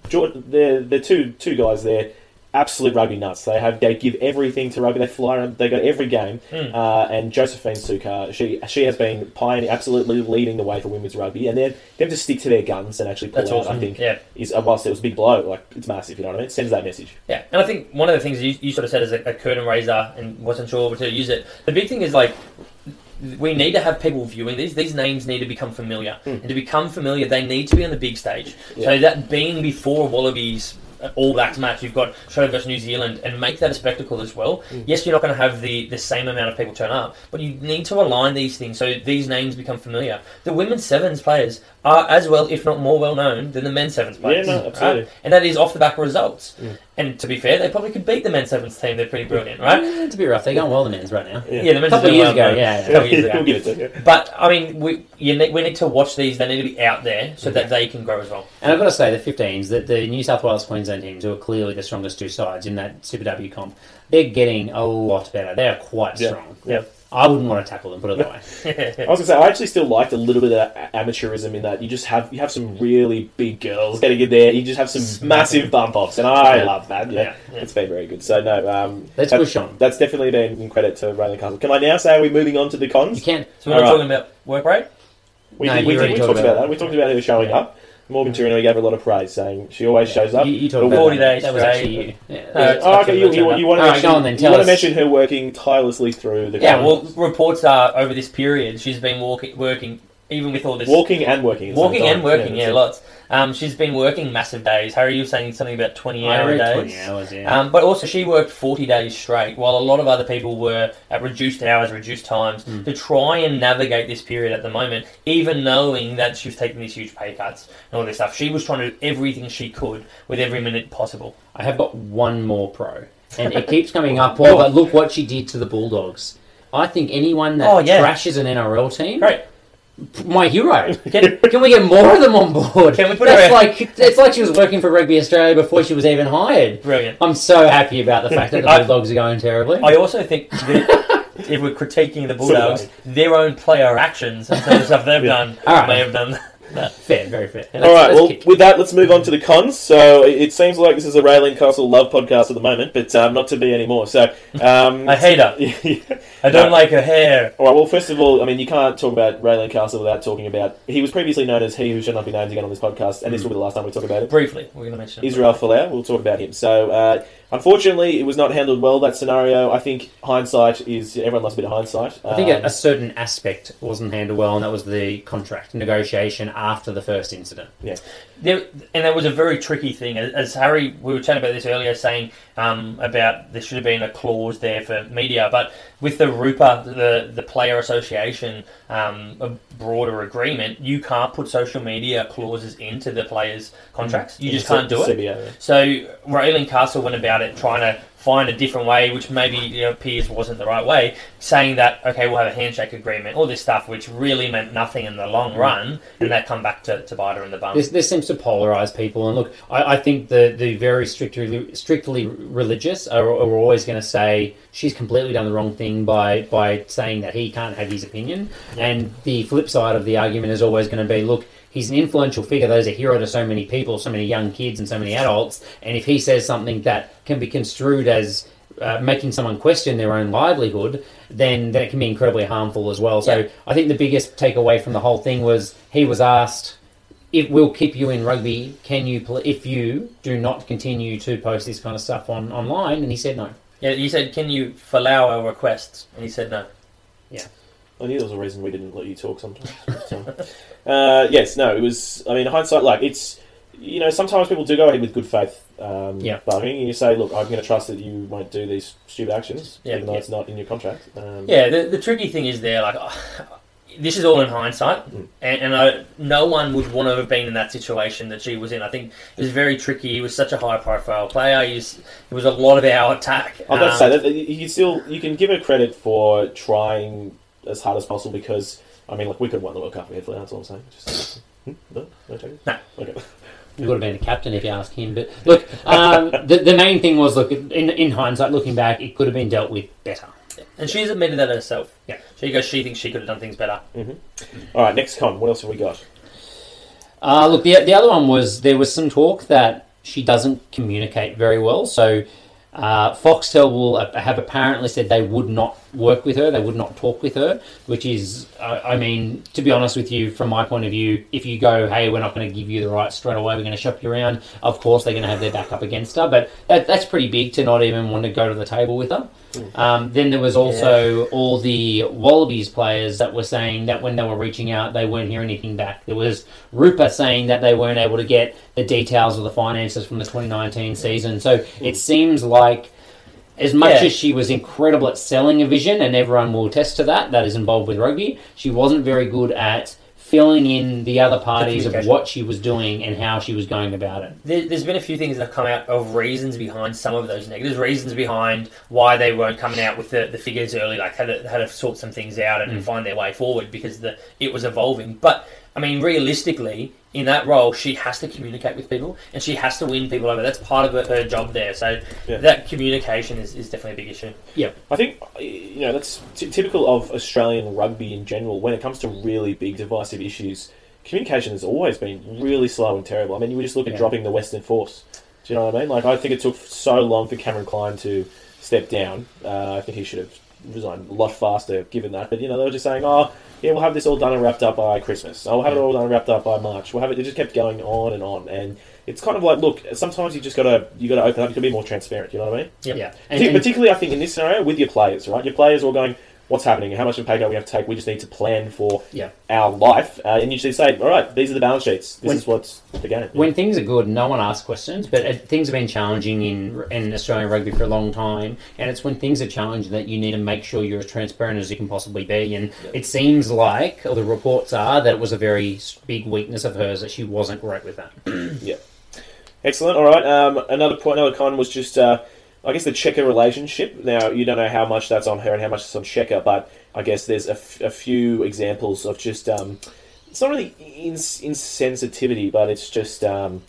Speaker 3: they're they're two two guys there, absolute rugby nuts. They have they give everything to rugby. They fly around. They go to every game.
Speaker 5: Hmm.
Speaker 3: Uh, and Josephine Sukar, she she has been pioneering, absolutely leading the way for women's rugby. And then them to stick to their guns and actually pull
Speaker 5: That's
Speaker 3: out.
Speaker 5: awesome.
Speaker 3: I think
Speaker 5: Yeah.
Speaker 3: is uh, whilst it was a big blow, like it's massive. You know what I mean? It sends that message.
Speaker 5: Yeah, and I think one of the things you, you sort of said as a, a curtain raiser and wasn't sure to use it. The big thing is like we need to have people viewing these. These names need to become familiar, and to become familiar, they need to be on the big stage. So that being before Wallabies. uh, All Blacks match, you've got Australia versus New Zealand, and make that a spectacle as well. Yes, you're not going to have the, the same amount of people turn up, but you need to align these things so these names become familiar. The women's sevens players are as well, if not more well known, than the men's sevens players.
Speaker 3: no,
Speaker 5: right?
Speaker 3: absolutely.
Speaker 5: And that is off the back of results.
Speaker 3: Mm.
Speaker 5: And to be fair, they probably could beat the men's sevens team. They're pretty brilliant, right?
Speaker 4: To be rough, they're going well the men's right now.
Speaker 5: Yeah, the men's
Speaker 4: Couple
Speaker 5: are
Speaker 4: of
Speaker 5: doing
Speaker 4: years
Speaker 5: well,
Speaker 4: ago,
Speaker 5: but-
Speaker 4: yeah, yeah. [laughs]
Speaker 5: couple of years ago.
Speaker 3: we'll give it to you.
Speaker 5: But I mean, we you need, we need to watch these. They need to be out there so that they can grow as well.
Speaker 4: And I've got to say, the 15s, that the New South Wales Queensland teams, who are clearly the strongest two sides in that Super W comp, they're getting a lot better. They're quite
Speaker 3: Yeah.
Speaker 4: strong.
Speaker 5: Yeah.
Speaker 4: I wouldn't want to tackle them, put it that way. [laughs]
Speaker 3: I was gonna say I actually still liked a little bit of a- amateurism in that you just have you have some really big girls getting in there. You just have some massive bump offs, and I
Speaker 4: Yeah.
Speaker 3: love that. Yeah,
Speaker 5: Yeah, yeah.
Speaker 3: it's been very good. So no, um,
Speaker 4: Let's push on.
Speaker 3: That's definitely been in credit to Raelene Castle. Can I now say are we moving on to the cons?
Speaker 4: You can.
Speaker 5: So we're not
Speaker 3: Alright.
Speaker 5: talking about work rate.
Speaker 3: We,
Speaker 4: No,
Speaker 3: did,
Speaker 4: you
Speaker 3: we, did,
Speaker 4: already
Speaker 3: we
Speaker 4: talked
Speaker 3: talked
Speaker 4: about
Speaker 3: about that. We talked about her showing up. Morgan Turinui gave her a lot of praise, saying she always shows up.
Speaker 4: You, you talked
Speaker 3: But
Speaker 4: about
Speaker 5: 40
Speaker 4: that.
Speaker 5: days
Speaker 4: That was actually you. Yeah.
Speaker 3: Oh, okay. You, you, you want to mention,
Speaker 4: on then,
Speaker 3: you want to mention her working tirelessly through the
Speaker 5: Yeah, well, reports are over this period she's been walking, working, even with all this
Speaker 3: walking and working.
Speaker 5: walking and working. Yeah,
Speaker 3: it.
Speaker 5: lots. Um, she's been working massive days. Harry, you were saying something about twenty
Speaker 4: I
Speaker 5: hour
Speaker 4: read
Speaker 5: days.
Speaker 4: 20 hours, yeah.
Speaker 5: Um, but also, she worked 40 days straight, while a lot of other people were at reduced hours, reduced times,
Speaker 4: Hmm.
Speaker 5: to try and navigate this period at the moment, even knowing that she was taking these huge pay cuts and all this stuff. She was trying to do everything she could with every minute possible.
Speaker 4: I have got one more pro, and it [laughs] keeps coming up. Well, but look what she did to the Bulldogs. I think anyone that
Speaker 5: Oh, yeah.
Speaker 4: trashes an NRL team,
Speaker 5: Great.
Speaker 4: My hero. [laughs]
Speaker 5: Can,
Speaker 4: Can we get more of them on board?
Speaker 5: Can we put
Speaker 4: That's
Speaker 5: her-
Speaker 4: like it's like she was working for Rugby Australia before she was even hired.
Speaker 5: brilliant.
Speaker 4: I'm so happy about the fact that the
Speaker 5: I-
Speaker 4: Bulldogs are going terribly.
Speaker 5: I also think that if we're critiquing the [laughs] Bulldogs, their own player actions and some of the stuff they've done
Speaker 4: All right.
Speaker 5: may have done
Speaker 4: fair, very fair.
Speaker 3: All right. Well,
Speaker 4: kick.
Speaker 3: with that, let's move on to the cons. So it seems like this is a Raelene Castle love podcast at the moment, but um, not to be anymore. So um, [laughs]
Speaker 5: I hate her.
Speaker 3: yeah. [laughs]
Speaker 5: I don't
Speaker 3: No.
Speaker 5: like her hair.
Speaker 3: All right. Well, first of all, I mean, you can't talk about Raelene Castle without talking about. He was previously known as he who should not be named again on this podcast, and this will be the last time we talk about it.
Speaker 5: Briefly, we're going to mention.
Speaker 3: Israel Folau. We'll talk about him. So, uh, unfortunately, it was not handled well. That scenario. I think hindsight is everyone loves a bit of hindsight.
Speaker 4: I think
Speaker 3: Um,
Speaker 4: a, a certain aspect wasn't handled well, and that was the contract negotiation after the first incident.
Speaker 5: There, and that was a very tricky thing. As, Harry, we were chatting about this earlier, saying um, about there should have been a clause there for media, but with the RUPA, the the player association, um, a broader agreement, you can't put social media clauses into the players' contracts. You just can't do it. So Raelene Castle went about it trying to find a different way, which maybe you know, appears wasn't the right way, saying that okay, we'll have a handshake agreement, all this stuff, which really meant nothing in the long mm. run, and that come back to, to bite her in the bum.
Speaker 4: This, this seems to polarize people, and look, I, I think the, the very strictly strictly religious are, are always going to say she's completely done the wrong thing by by saying that he can't have his opinion, and the flip side of the argument is always going to be, look, he's an influential figure. There's a hero to so many people, so many young kids, and so many adults, and if he says something that can be construed as uh, making someone question their own livelihood, then that can be incredibly harmful as well. So
Speaker 5: Yeah.
Speaker 4: I think the biggest takeaway from the whole thing was he was asked it will keep you in rugby. Can you, pl- if you do not continue to post this kind of stuff on online? And he said no.
Speaker 5: Yeah, you said, "Can you allow our requests?" And he said, "No." Yeah.
Speaker 3: I knew there was a reason we didn't let you talk sometimes. But, [laughs] uh, yes, no, it was. I mean, hindsight, like it's. You know, sometimes people do go ahead with good faith um,
Speaker 4: Yeah.
Speaker 3: bargaining, and you say, "Look, I'm going to trust that you won't do these stupid actions,
Speaker 5: Yeah,
Speaker 3: even though
Speaker 5: yeah.
Speaker 3: it's not in your contract." Um,
Speaker 5: Yeah, the, the tricky thing is there, like, this is all in hindsight, and, and I, no one would want to have been in that situation that she was in. I think it was very tricky. He was such a high profile player. He was, it was a lot of our attack.
Speaker 3: I've got to
Speaker 5: Um,
Speaker 3: say that you can still you can give her credit for trying as hard as possible because I mean, like we could have won the World Cup with That's all I'm saying. Just, hmm? no, no, take?
Speaker 5: No.
Speaker 3: Okay.
Speaker 4: He would have been the captain if you ask him. But look, um, the, the main thing was look in, in hindsight, looking back, it could have been dealt with better.
Speaker 5: And she's admitted that herself.
Speaker 4: Yeah.
Speaker 5: She goes, she thinks she could have done things better.
Speaker 3: All right, next con. What else have we got?
Speaker 4: Uh, look, the, the other one was there was some talk that she doesn't communicate very well. So uh, Foxtel will uh, have apparently said they would not work with her, they would not talk with her, which is, uh, I mean, to be honest with you, from my point of view, if you go, hey, we're not going to give you the rights straight away, we're going to shop you around, of course they're going to have their back up against her. But that, that's pretty big to not even want to go to the table with her. Um, then there was also all the Wallabies players that were saying that when they were reaching out, they weren't hearing anything back. There was Rupa saying that they weren't able to get the details of the finances from the 2019 season. So it seems like, as much
Speaker 5: Yeah.
Speaker 4: as she was incredible at selling a vision, and everyone will attest to that, that is involved with rugby, she wasn't very good at filling in the other parties of what she was doing and how she was going about it.
Speaker 5: There, there's been a few things that have come out of reasons behind some of those negatives, reasons behind why they weren't coming out with the, the figures early, like had to, had to sort some things out and mm. find their way forward because the it was evolving. But I mean, realistically, in that role, she has to communicate with people and she has to win people over. That's part of her, her job there. So
Speaker 3: Yeah.
Speaker 5: that communication is, is definitely a big issue.
Speaker 3: Yeah, I think you know that's t- typical of Australian rugby in general. When it comes to really big divisive issues, communication has always been really slow and terrible. I mean, you would just look at
Speaker 4: Yeah.
Speaker 3: dropping the Western Force. Do you know what I mean? Like, I think it took so long for Cameron Clyne to step down. Uh, I think he should have resigned a lot faster given that. But you know, they were just saying, oh, yeah, we'll have this all done and wrapped up by Christmas. Oh, we'll have it all done and wrapped up by March. We'll have it. It just kept going on and on, and it's kind of like, look, sometimes you just gotta you gotta open up. You gotta be more transparent. You know what I mean?
Speaker 5: Yep.
Speaker 4: Yeah.
Speaker 3: Partic-
Speaker 4: And, and-
Speaker 3: particularly, I think in this scenario with your players, right? Your players are all going, "What's happening? How much of a pay cut we have to take? We just need to plan for
Speaker 4: Yeah.
Speaker 3: our life." Uh, and you should say, "All right, these are the balance sheets. This
Speaker 4: When-
Speaker 3: is what's the game."
Speaker 4: when things are good, no one asks questions. But uh, things have been challenging in in Australian rugby for a long time, and it's when things are challenging that you need to make sure you're as transparent as you can possibly be. And it seems like, or the reports are, that it was a very big weakness of hers that she wasn't great with that. Yeah.
Speaker 3: Excellent. All right. Um, another point, another con was just, uh, I guess, the Cheika relationship. Now, you don't know how much that's on her and how much it's on Cheika, but I guess there's a, f- a few examples of just, um, it's not really ins- insensitivity, but it's just, um,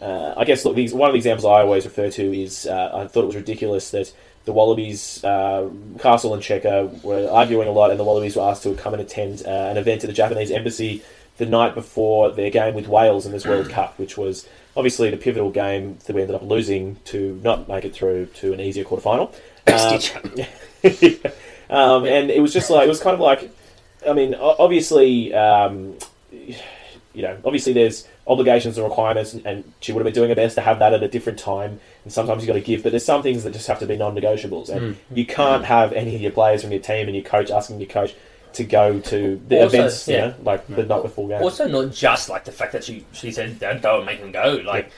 Speaker 3: uh, I guess, look, these, one of the examples I always refer to is uh, I thought it was ridiculous that the Wallabies, uh, Castle and Cheika were arguing a lot, and the Wallabies were asked to come and attend uh, an event at the Japanese embassy the night before their game with Wales in this World Cup, which was obviously the pivotal game that we ended up losing to not make it through to an easier quarterfinal. [laughs] Um, um, and it was just like it was kind of like, I mean, obviously, um, you know, obviously there's obligations and requirements, and, and she would have been doing her best to have that at a different time. And sometimes you've got to give, but there's some things that just have to be non-negotiables, and you can't have any of your players from your team and your coach asking your coach to go to the
Speaker 5: Also,
Speaker 3: events, you
Speaker 5: yeah.
Speaker 3: know, like the night before game.
Speaker 5: Also, not just like the fact that she she said don't go and make them go. Like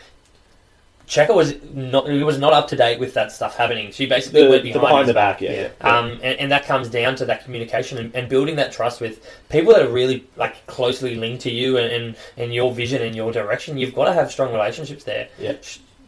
Speaker 5: Cheika was not he was not up to date with that stuff happening. She basically
Speaker 3: the,
Speaker 5: went
Speaker 3: the
Speaker 5: behind,
Speaker 3: behind the back, yeah,
Speaker 4: Yeah.
Speaker 3: yeah.
Speaker 5: Um, and, and that comes down to that communication and, and building that trust with people that are really like closely linked to you and, and, and your vision and your direction. You've got to have strong relationships there.
Speaker 3: Yeah.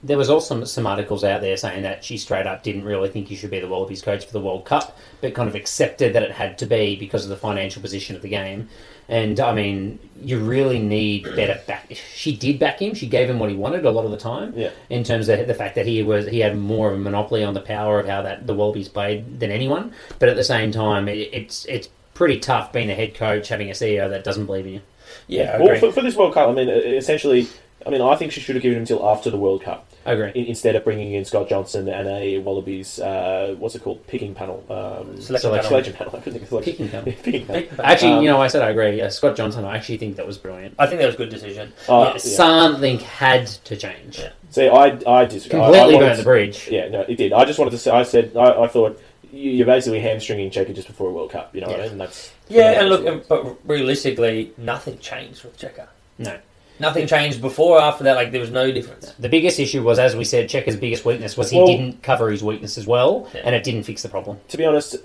Speaker 4: There was also some articles out there saying that she straight up didn't really think he should be the Wallabies coach for the World Cup, but kind of accepted that it had to be because of the financial position of the game. And I mean, you really need better back. She did back him. She gave him what he wanted a lot of the time.
Speaker 3: Yeah.
Speaker 4: In terms of the fact that he was he had more of a monopoly on the power of how that the Wallabies played than anyone. But at the same time, it, it's it's pretty tough being a head coach having a CEO that doesn't believe in you.
Speaker 5: Yeah,
Speaker 3: Well, for, for this World Cup, I mean, essentially, I mean, I think she should have given him until after the World Cup.
Speaker 4: I agree.
Speaker 3: in- instead of bringing in Scott Johnson and a Wallabies, uh, what's it called, picking panel, um,
Speaker 5: Selection panel.
Speaker 3: selection panel. [laughs] I couldn't think of selection. [laughs]
Speaker 4: Picking panel.
Speaker 3: picking panel.
Speaker 4: Actually,
Speaker 3: Um,
Speaker 4: you know, I said I agree. Uh, Scott Johnson, I actually think that was brilliant.
Speaker 5: I think that was a good decision.
Speaker 3: Oh,
Speaker 4: Yeah,
Speaker 3: yeah.
Speaker 4: Something had to change.
Speaker 5: Yeah.
Speaker 3: See, I, I disagree. I- I
Speaker 4: Completely
Speaker 3: wanted to-
Speaker 4: the bridge.
Speaker 3: Yeah, no, it did. I just wanted to say. I said I, I thought you- you're basically hamstringing Cheika just before a World Cup. You know what I
Speaker 4: Yeah.
Speaker 3: mean? And that's
Speaker 5: Yeah, and look, but realistically, nothing changed with Cheika.
Speaker 4: No.
Speaker 5: Nothing changed before or after that. Like there was no difference.
Speaker 4: The biggest issue was, as we said, Cheika's biggest weakness was he
Speaker 3: Well-
Speaker 4: didn't cover his weakness as well,
Speaker 5: Yeah.
Speaker 4: and it didn't fix the problem.
Speaker 3: to be honest. uh,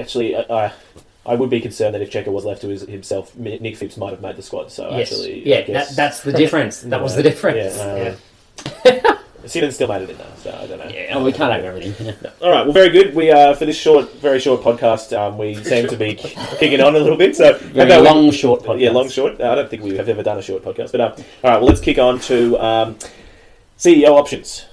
Speaker 3: Actually, I, I, I would be concerned that if Cheika was left to his, himself, Mi- Nick Phipps might have made the squad. So
Speaker 4: yes.
Speaker 3: actually, I
Speaker 4: yeah,
Speaker 3: guess,
Speaker 4: that, that's the difference. That was the [laughs] difference.
Speaker 3: Yeah,
Speaker 4: Yeah. [laughs]
Speaker 3: Simmons still made it in though, so I don't know.
Speaker 4: Yeah, well, we can't have everything. [laughs]
Speaker 3: All right, well, very good. We uh, for this short, very short podcast, um, we seem to be kicking on a little bit. So [laughs]
Speaker 4: Very
Speaker 3: how about we-
Speaker 4: long, short podcast.
Speaker 3: Yeah, long, short. I don't think we have ever done a short podcast, but uh, all right. Well, let's kick on to um, CEO options.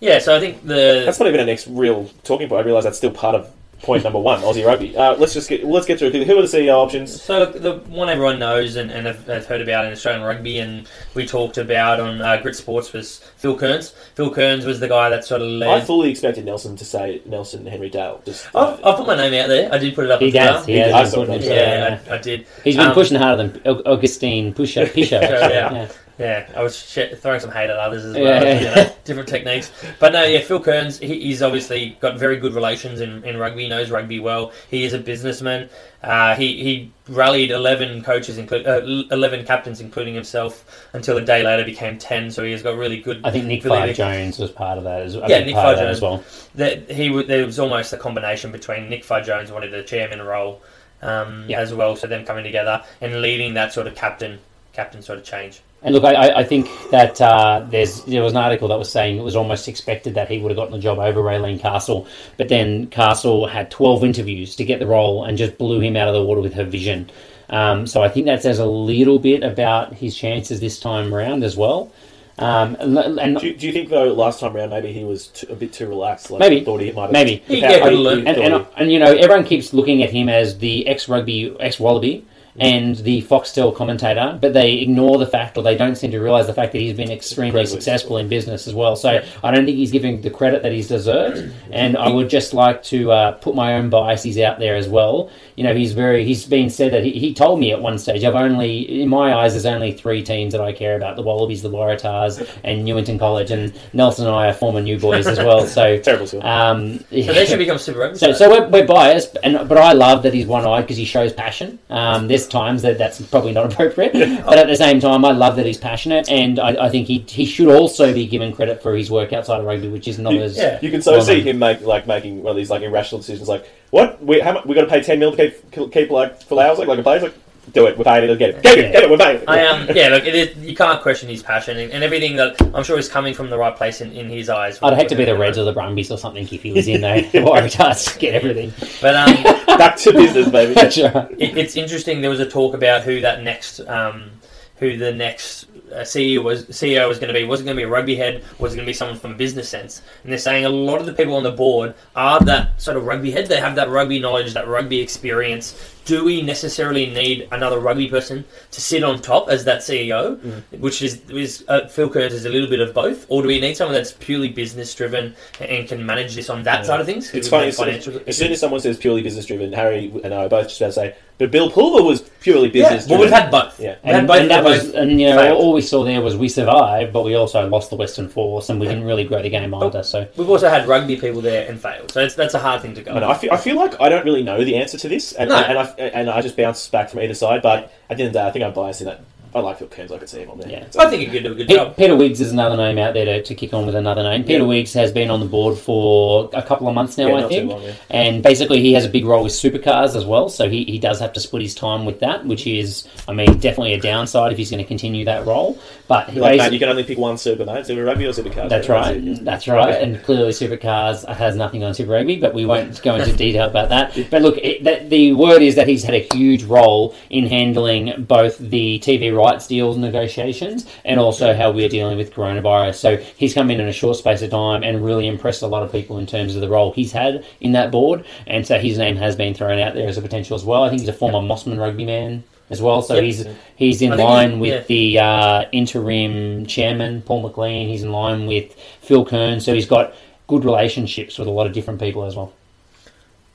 Speaker 5: Yeah, so I think the
Speaker 3: That's not even our next real talking point. I realise that's still part of point number one, Aussie rugby. Uh, let's just get let's get through. it. Who are the CEO options?
Speaker 5: So the one everyone knows and, and have, have heard about in Australian rugby, and we talked about on uh, Grit Sports was Phil Kearns. Phil Kearns was the guy that sort of led.
Speaker 3: I fully expected Nelson to say Nelson Henry Dale. Just
Speaker 5: I've, I've put my name out there. I did put it up.
Speaker 4: He
Speaker 5: on Twitter.
Speaker 4: does. He
Speaker 3: He
Speaker 4: has.
Speaker 3: does,
Speaker 4: He's
Speaker 3: sorry,
Speaker 4: putting
Speaker 3: I'm
Speaker 4: it-
Speaker 5: Yeah,
Speaker 4: yeah.
Speaker 5: I, I did.
Speaker 4: He's been
Speaker 5: Um,
Speaker 4: pushing harder than Au- Augustine Pusher. Pisher. [laughs]
Speaker 5: yeah. Yeah, I was sh- throwing some hate at others as well.
Speaker 4: Yeah, yeah,
Speaker 5: you know, different techniques. But no, yeah, Phil Kearns, he, he's obviously got very good relations in, in rugby. He knows rugby well. He is a businessman. Uh, he he rallied eleven coaches, inclu- uh, eleven captains, including himself, until a day later became ten. So he has got really good.
Speaker 4: I think Nick
Speaker 5: ability.
Speaker 4: Jones was part of that as well.
Speaker 5: Yeah, Nick
Speaker 4: part
Speaker 5: Farr
Speaker 4: of that
Speaker 5: Jones.
Speaker 4: as well.
Speaker 5: That he there was almost a combination between Nick Farr Jones wanted the chairman role um,
Speaker 4: Yeah.
Speaker 5: as well, so them coming together and leading that sort of captain captain sort of change.
Speaker 4: And look, I- I, I think that uh, there's there was an article that was saying it was almost expected that he would have gotten the job over Raelene Castle, but then Castle had 12 interviews to get the role and just blew him out of the water with her vision. Um, so I think that says a little bit about his chances this time around as well. Um, and, and
Speaker 3: Do you, do you think though last time around maybe he was too, a bit too relaxed? Like
Speaker 4: Maybe.
Speaker 3: thought he might have
Speaker 4: Maybe.
Speaker 5: He-
Speaker 3: power-
Speaker 5: yeah, could've
Speaker 3: he- he
Speaker 4: and, and,
Speaker 3: he-
Speaker 4: and you know everyone keeps looking at him as the ex rugby ex wallaby and the Foxtel commentator, but they ignore the fact or they don't seem to realise the fact that he's been extremely
Speaker 3: Incredibly
Speaker 4: successful in business as well. So I don't think he's giving the credit that he's deserved. And I would just like to uh, put my own biases out there as well. You know, he's very, he's been said that he, he told me at one stage, I've only, in my eyes, there's only three teams that I care about the Wallabies, the Waratahs, and Newington College. And Nelson and I are former new boys as well. So, [laughs]
Speaker 3: Terrible score.
Speaker 4: um,
Speaker 5: So they should become Super [laughs]
Speaker 4: so, so we're, we're biased, and but I love that he's one-eyed because he shows passion. Um, times that that's probably not [laughs] appropriate, but at the same time, I love that he's passionate, and I, I think he he should also be given credit for his work outside of rugby, which is not as
Speaker 5: Yeah.
Speaker 3: You can so
Speaker 4: well
Speaker 3: see him make like making one of these like irrational decisions, like what? We how much, we got to pay ten mil to keep keep like Folau's like like a place like do it we're paying it get it get it get it we're paying it.
Speaker 5: I um yeah look it is, you can't question his passion and, and everything that I'm sure is coming from the right place in, in his eyes.
Speaker 4: I'd hate to be the Reds or the Brumbies or something if he was in there. [laughs] The Waratahs get everything.
Speaker 5: but um [laughs]
Speaker 3: back to business baby.
Speaker 4: That's right.
Speaker 5: it, it's interesting. There was a talk about who that next, um, who the next uh, CEO was CEO was going to be. Was it going to be a rugby head? Was it going to be someone from a business sense? And they're saying a lot of the people on the board are that sort of rugby head. They have that rugby knowledge, that rugby experience. Do we necessarily need another rugby person to sit on top as that CEO, which is, is uh, Phil Kearns is a little bit of both, or do we need someone that's purely business driven and can manage this on that side of things?
Speaker 3: It's funny.
Speaker 5: has
Speaker 3: As soon as, as soon as someone says purely business driven, Harry and I are both just about to say, but Bill Pulver was purely business.
Speaker 5: yeah,
Speaker 3: business
Speaker 5: well, we've had both.
Speaker 3: Yeah.
Speaker 5: We've had
Speaker 4: And,
Speaker 5: both.
Speaker 4: and that was, and you know,
Speaker 5: failed.
Speaker 4: all we saw there was we survived, but we also lost the Western Force, and we didn't really grow the game either. So
Speaker 5: We've also had rugby people there and failed, so it's, that's a hard thing to go.
Speaker 3: I, know, I, feel, I feel like I don't really know the answer to this, and,
Speaker 5: No.
Speaker 3: and, I, and I just bounce back from either side. But at the end of the day, I think I'm biased in that. I like Phil Kearns. I could see him on there.
Speaker 4: Yeah.
Speaker 3: So-
Speaker 5: I think he could do a good
Speaker 4: Pe-
Speaker 5: job.
Speaker 4: Peter Wiggs is another name out there to, to kick on with another name. Peter
Speaker 3: Yeah.
Speaker 4: Wiggs has been on the board for a couple of months now,
Speaker 3: Yeah,
Speaker 4: I
Speaker 3: not too
Speaker 4: think.
Speaker 3: long, yeah.
Speaker 4: And basically, he has a big role with supercars as well, so he, he does have to split his time with that, which is, I mean, definitely a downside if he's going to continue that role. But he
Speaker 3: Like,
Speaker 4: basi-
Speaker 3: you can only pick one super, mate. Super rugby or super cars.
Speaker 4: That's
Speaker 3: it,
Speaker 4: right. That's right. And clearly, Supercars has nothing on Super Rugby, but we won't go into detail about that. But look, it, that, the word is that he's had a huge role in handling both the TV rights deals negotiations and also how we're dealing with coronavirus. So he's come in in a short space of time and really impressed a lot of people in terms of the role he's had in that board. And so his name has been thrown out there as a potential as well. I think he's a former Mosman rugby man as well. So
Speaker 5: Yep.
Speaker 4: he's he's in line
Speaker 5: he-
Speaker 4: with
Speaker 5: yeah.
Speaker 4: the uh, interim chairman Paul McLean. He's in line with Phil Kearns, so he's got good relationships with a lot of different people as well.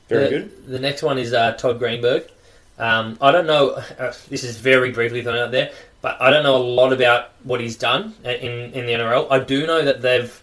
Speaker 3: Very
Speaker 5: the,
Speaker 3: good.
Speaker 5: The next one is uh, Todd Greenberg. Um, I don't know. Uh, this is very briefly thrown out there, but I don't know a lot about what he's done in in the NRL. I do know that they've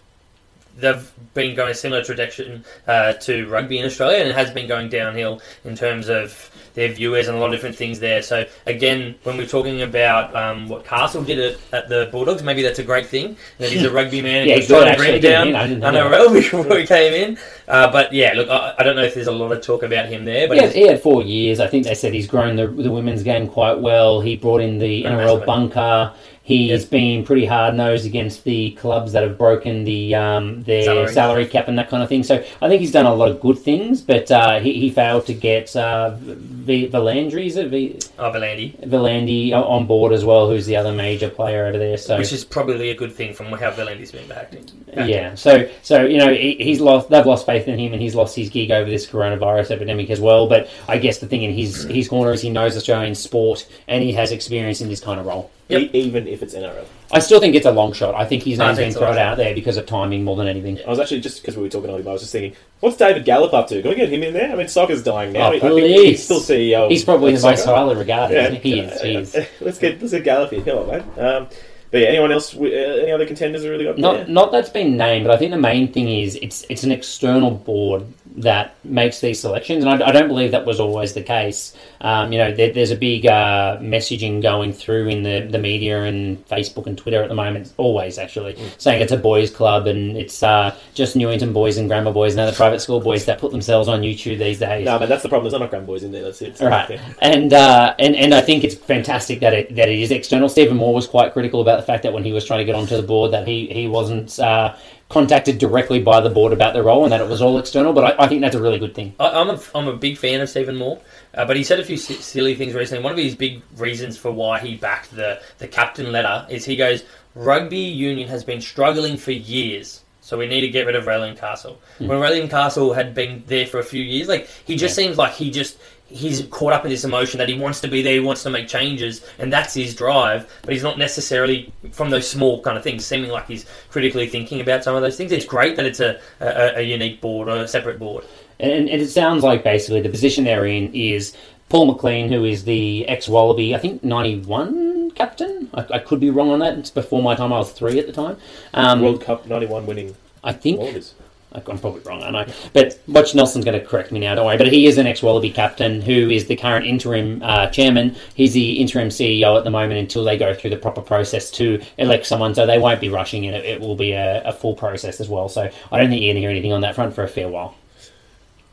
Speaker 5: they've been going a similar trajectory uh, to rugby in Australia, and it has been going downhill in terms of their viewers and a lot of different things there. So again, when we're talking about um, what Castle did at, at the Bulldogs, maybe that's a great thing that he's a [laughs] rugby man. and
Speaker 4: Yeah,
Speaker 5: he was
Speaker 4: good,
Speaker 5: trying to bring it down
Speaker 4: he? I know
Speaker 5: NRL [laughs] before he came in. Uh, but yeah, look, I, I don't know if there's a lot of talk about him there, but
Speaker 4: He had, he had four years. I think they said he's grown the, the women's game quite well. He brought in the NRL bunker. He's
Speaker 5: Yes.
Speaker 4: been pretty hard nosed against the clubs that have broken the um, their
Speaker 5: Salary.
Speaker 4: salary. cap and that kind of thing. So I think he's done a lot of good things, but uh, he, he failed to get uh, v- Valandry, is it? V-
Speaker 5: oh, Valandi,
Speaker 4: Valandi on board as well, who's the other major player over there. So
Speaker 5: which is probably a good thing from how Valandi's been acting.
Speaker 4: yeah, so so you know he, he's lost. They've lost faith in him, and he's lost his gig over this coronavirus epidemic as well. But I guess the thing in his his corner is he knows Australian sport, and he has experience in this kind of role.
Speaker 5: Yep.
Speaker 3: E- even if it's NRL.
Speaker 4: I still think it's a long shot. I think his
Speaker 5: I
Speaker 4: name's
Speaker 5: think
Speaker 4: been thrown out there because of timing more than anything.
Speaker 3: I was actually just because we were talking on him, I was just thinking, what's David Gallop up to? Can we get him in there? I mean, soccer's dying now.
Speaker 4: Oh,
Speaker 3: I think he's still CEO.
Speaker 4: He's probably the most highly regarded.
Speaker 3: Yeah,
Speaker 4: isn't he? He is. He is. [laughs]
Speaker 3: let's get let's get Gallup here. Come on, mate. Um, but yeah, anyone else? Uh, any other contenders really got
Speaker 4: Not
Speaker 3: there?
Speaker 4: not that's been named, but I think the main thing is it's it's an external board that makes these selections, and I, I don't believe that was always the case. Um, you know, there, there's a big uh, messaging going through in the, the media and Facebook and Twitter at the moment. Always actually saying it's a boys' club and it's uh, just Newington boys and grammar boys and other private school boys that put themselves on YouTube these days.
Speaker 3: No, but that's the problem. There's not grand boys in there. That's it. So,
Speaker 4: Right, and uh, and and I think it's fantastic that it that it is external. Stephen Moore was quite critical about the fact that when he was trying to get onto the board, that he he wasn't uh, contacted directly by the board about their role, and that it was all external. But I, I think that's a really good thing.
Speaker 5: I, I'm a I'm a big fan of Stephen Moore, uh, but he said a few si- silly things recently. One of his big reasons for why he backed the the captain letter is he goes, rugby union has been struggling for years. So we need to get rid of Raelene Castle. When Raelene Castle had been there for a few years, like he just seems like he just he's caught up in this emotion that he wants to be there, he wants to make changes, and that's his drive. But he's not necessarily from those small kind of things, seeming like he's critically thinking about some of those things. It's great that it's a, a, a unique board or a separate board.
Speaker 4: And, and it sounds like basically the position they're in is Paul McLean, who is the ex Wallaby, I think 91 captain. I, I could be wrong on that. It's before my time. I was three at the time. Um,
Speaker 3: World Cup '91 winning
Speaker 4: I think
Speaker 3: Wallabies.
Speaker 4: I'm probably wrong, I know. But Butch Nelson's going to correct me now, don't worry. But he is an ex Wallaby captain who is the current interim uh, chairman. He's the interim CEO at the moment until they go through the proper process to elect someone. So they won't be rushing it. It will be a, a full process as well. So I don't think you're going to hear anything on that front for a fair while.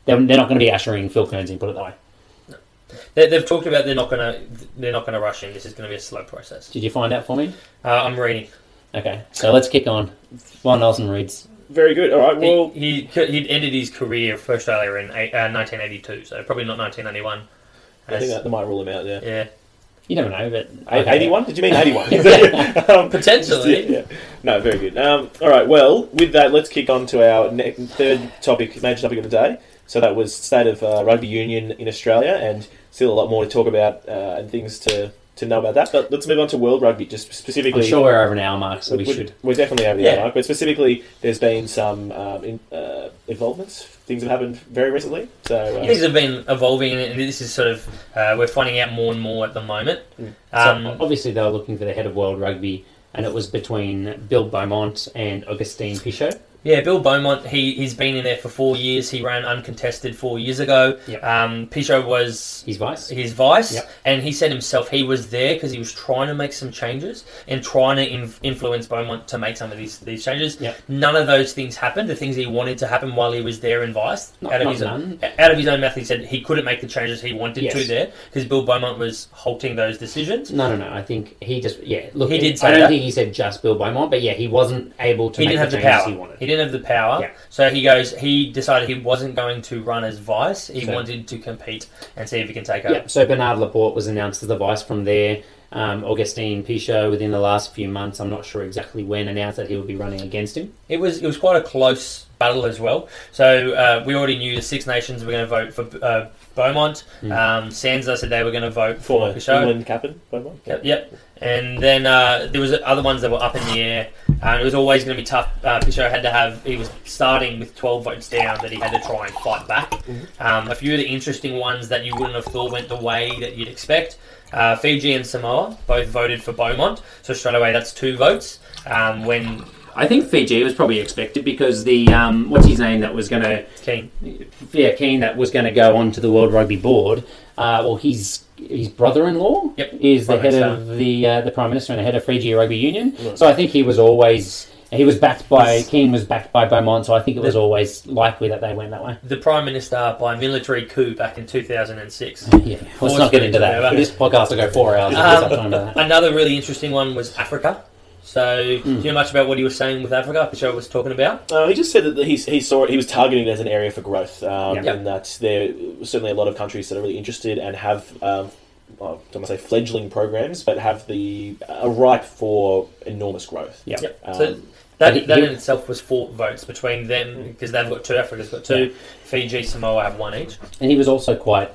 Speaker 4: They're, they're not going to be ushering Phil Kearns in, put it that way.
Speaker 5: They, they've talked about they're not going to they're not going to rush in. This is going to be a slow process.
Speaker 4: Did you find out for me?
Speaker 5: Uh, I'm reading.
Speaker 4: Okay, so let's kick on. Juan Nelson reads.
Speaker 3: Very good. All right. Well,
Speaker 5: he, he he'd ended his career for Australia in eight, uh, 1982, so probably not 1991.
Speaker 3: I think that might rule him out. Yeah.
Speaker 5: yeah,
Speaker 4: You never know, but
Speaker 3: A- 81? Did you mean [laughs] 81? [laughs] um, [laughs]
Speaker 5: potentially.
Speaker 3: yeah, yeah. No, very good. Um, all right, well, with that, let's kick on to our ne- third topic, major topic of the day. So that was state of uh, rugby union in Australia, and still a lot more to talk about uh, and things to, to know about that. But let's move on to world rugby, just specifically.
Speaker 4: I'm sure we're over an hour mark, so we
Speaker 3: we're,
Speaker 4: should.
Speaker 3: We're definitely over the
Speaker 5: Yeah.
Speaker 3: hour mark, but specifically, there's been some um, in, uh, involvements. Things have happened very recently. So uh,
Speaker 5: Things have been evolving, and this is sort of uh, we're finding out more and more at the moment.
Speaker 3: Mm.
Speaker 5: Um,
Speaker 4: so obviously they were looking for the head of world rugby, and it was between Bill Beaumont and Augustine Pichot.
Speaker 5: Yeah, Bill Beaumont, he, he's been in there for four years. He ran uncontested four years ago.
Speaker 4: Yep.
Speaker 5: Um, Pichot was
Speaker 4: His vice.
Speaker 5: his vice,
Speaker 4: Yep.
Speaker 5: and he said himself he was there because he was trying to make some changes and trying to in- influence Beaumont to make some of these these changes.
Speaker 4: Yep.
Speaker 5: None of those things happened. The things he wanted to happen while he was there in vice,
Speaker 4: Not-
Speaker 5: out of his
Speaker 4: none.
Speaker 5: out of his own mouth, he said he couldn't make the changes he wanted
Speaker 4: Yes.
Speaker 5: to there because Bill Beaumont was halting those decisions.
Speaker 4: No, no, no. I think he just yeah. Look,
Speaker 5: He did
Speaker 4: I don't
Speaker 5: that.
Speaker 4: think he said just Bill Beaumont, but yeah, he wasn't able to
Speaker 5: he
Speaker 4: make
Speaker 5: didn't have
Speaker 4: the
Speaker 5: the
Speaker 4: changes
Speaker 5: power.
Speaker 4: he wanted.
Speaker 5: He didn't have the power.
Speaker 4: Yeah.
Speaker 5: So he goes. He decided he wasn't going to run as vice. He
Speaker 4: So-
Speaker 5: wanted to compete and see if he can take over.
Speaker 4: Yeah, so Bernard Laporte was announced as the vice from there. Um, Augustine Pichot, within the last few months, I'm not sure exactly when, announced that he would be running against him.
Speaker 5: It was it was quite a close battle as well. So uh, we already knew the Six Nations were going to vote for uh, Beaumont.
Speaker 4: Mm.
Speaker 5: Um, SANZAAR said they were going to vote for
Speaker 3: former
Speaker 5: Pichot.
Speaker 3: England captain. Beaumont.
Speaker 5: Yep, yep. And then uh, there was other ones that were up in the air. Uh, it was always going to be tough. Uh, Pichot had to have. He was starting with 12 votes down that he had to try and fight back. Um, a few of the interesting ones that you wouldn't have thought went the way that you'd expect. Uh, Fiji and Samoa both voted for Beaumont, so straight away that's two votes. Um, when
Speaker 4: I think Fiji was probably expected because the um, what's his name that was going to
Speaker 5: King,
Speaker 4: yeah Kean that was going to go on to the World Rugby Board. Uh, well, his his brother-in-law
Speaker 5: Yep,
Speaker 4: is the
Speaker 5: Prime
Speaker 4: head
Speaker 5: Minister.
Speaker 4: of the uh, the prime minister and the head of Fiji Rugby Union.
Speaker 3: Right.
Speaker 4: So I think he was always he was backed by Kean was backed by Beaumont. So I think it was always likely that they went that way.
Speaker 5: the Prime Minister by military coup back in 2006. [laughs]
Speaker 4: Yeah, let's not get into that. This podcast will go four hours.
Speaker 5: Um,
Speaker 4: there's time for that.
Speaker 5: Another really interesting one was Africa. So,
Speaker 4: Hmm.
Speaker 5: do you know much about what he was saying with Africa? Pichot was talking about.
Speaker 3: Uh, he just said that he, he saw it, he was targeting it as an area for growth, um,
Speaker 4: Yeah.
Speaker 3: and that there are certainly a lot of countries that are really interested and have, um, well, I don't want to say fledgling programs, but have the a ripe for enormous growth.
Speaker 4: Yeah.
Speaker 5: Yep.
Speaker 3: Um,
Speaker 5: so that,
Speaker 4: he-
Speaker 5: that
Speaker 4: he-
Speaker 5: in itself was four votes between them because they've got two. Africa's got two. Fiji, Samoa have one each.
Speaker 4: And he was also quite,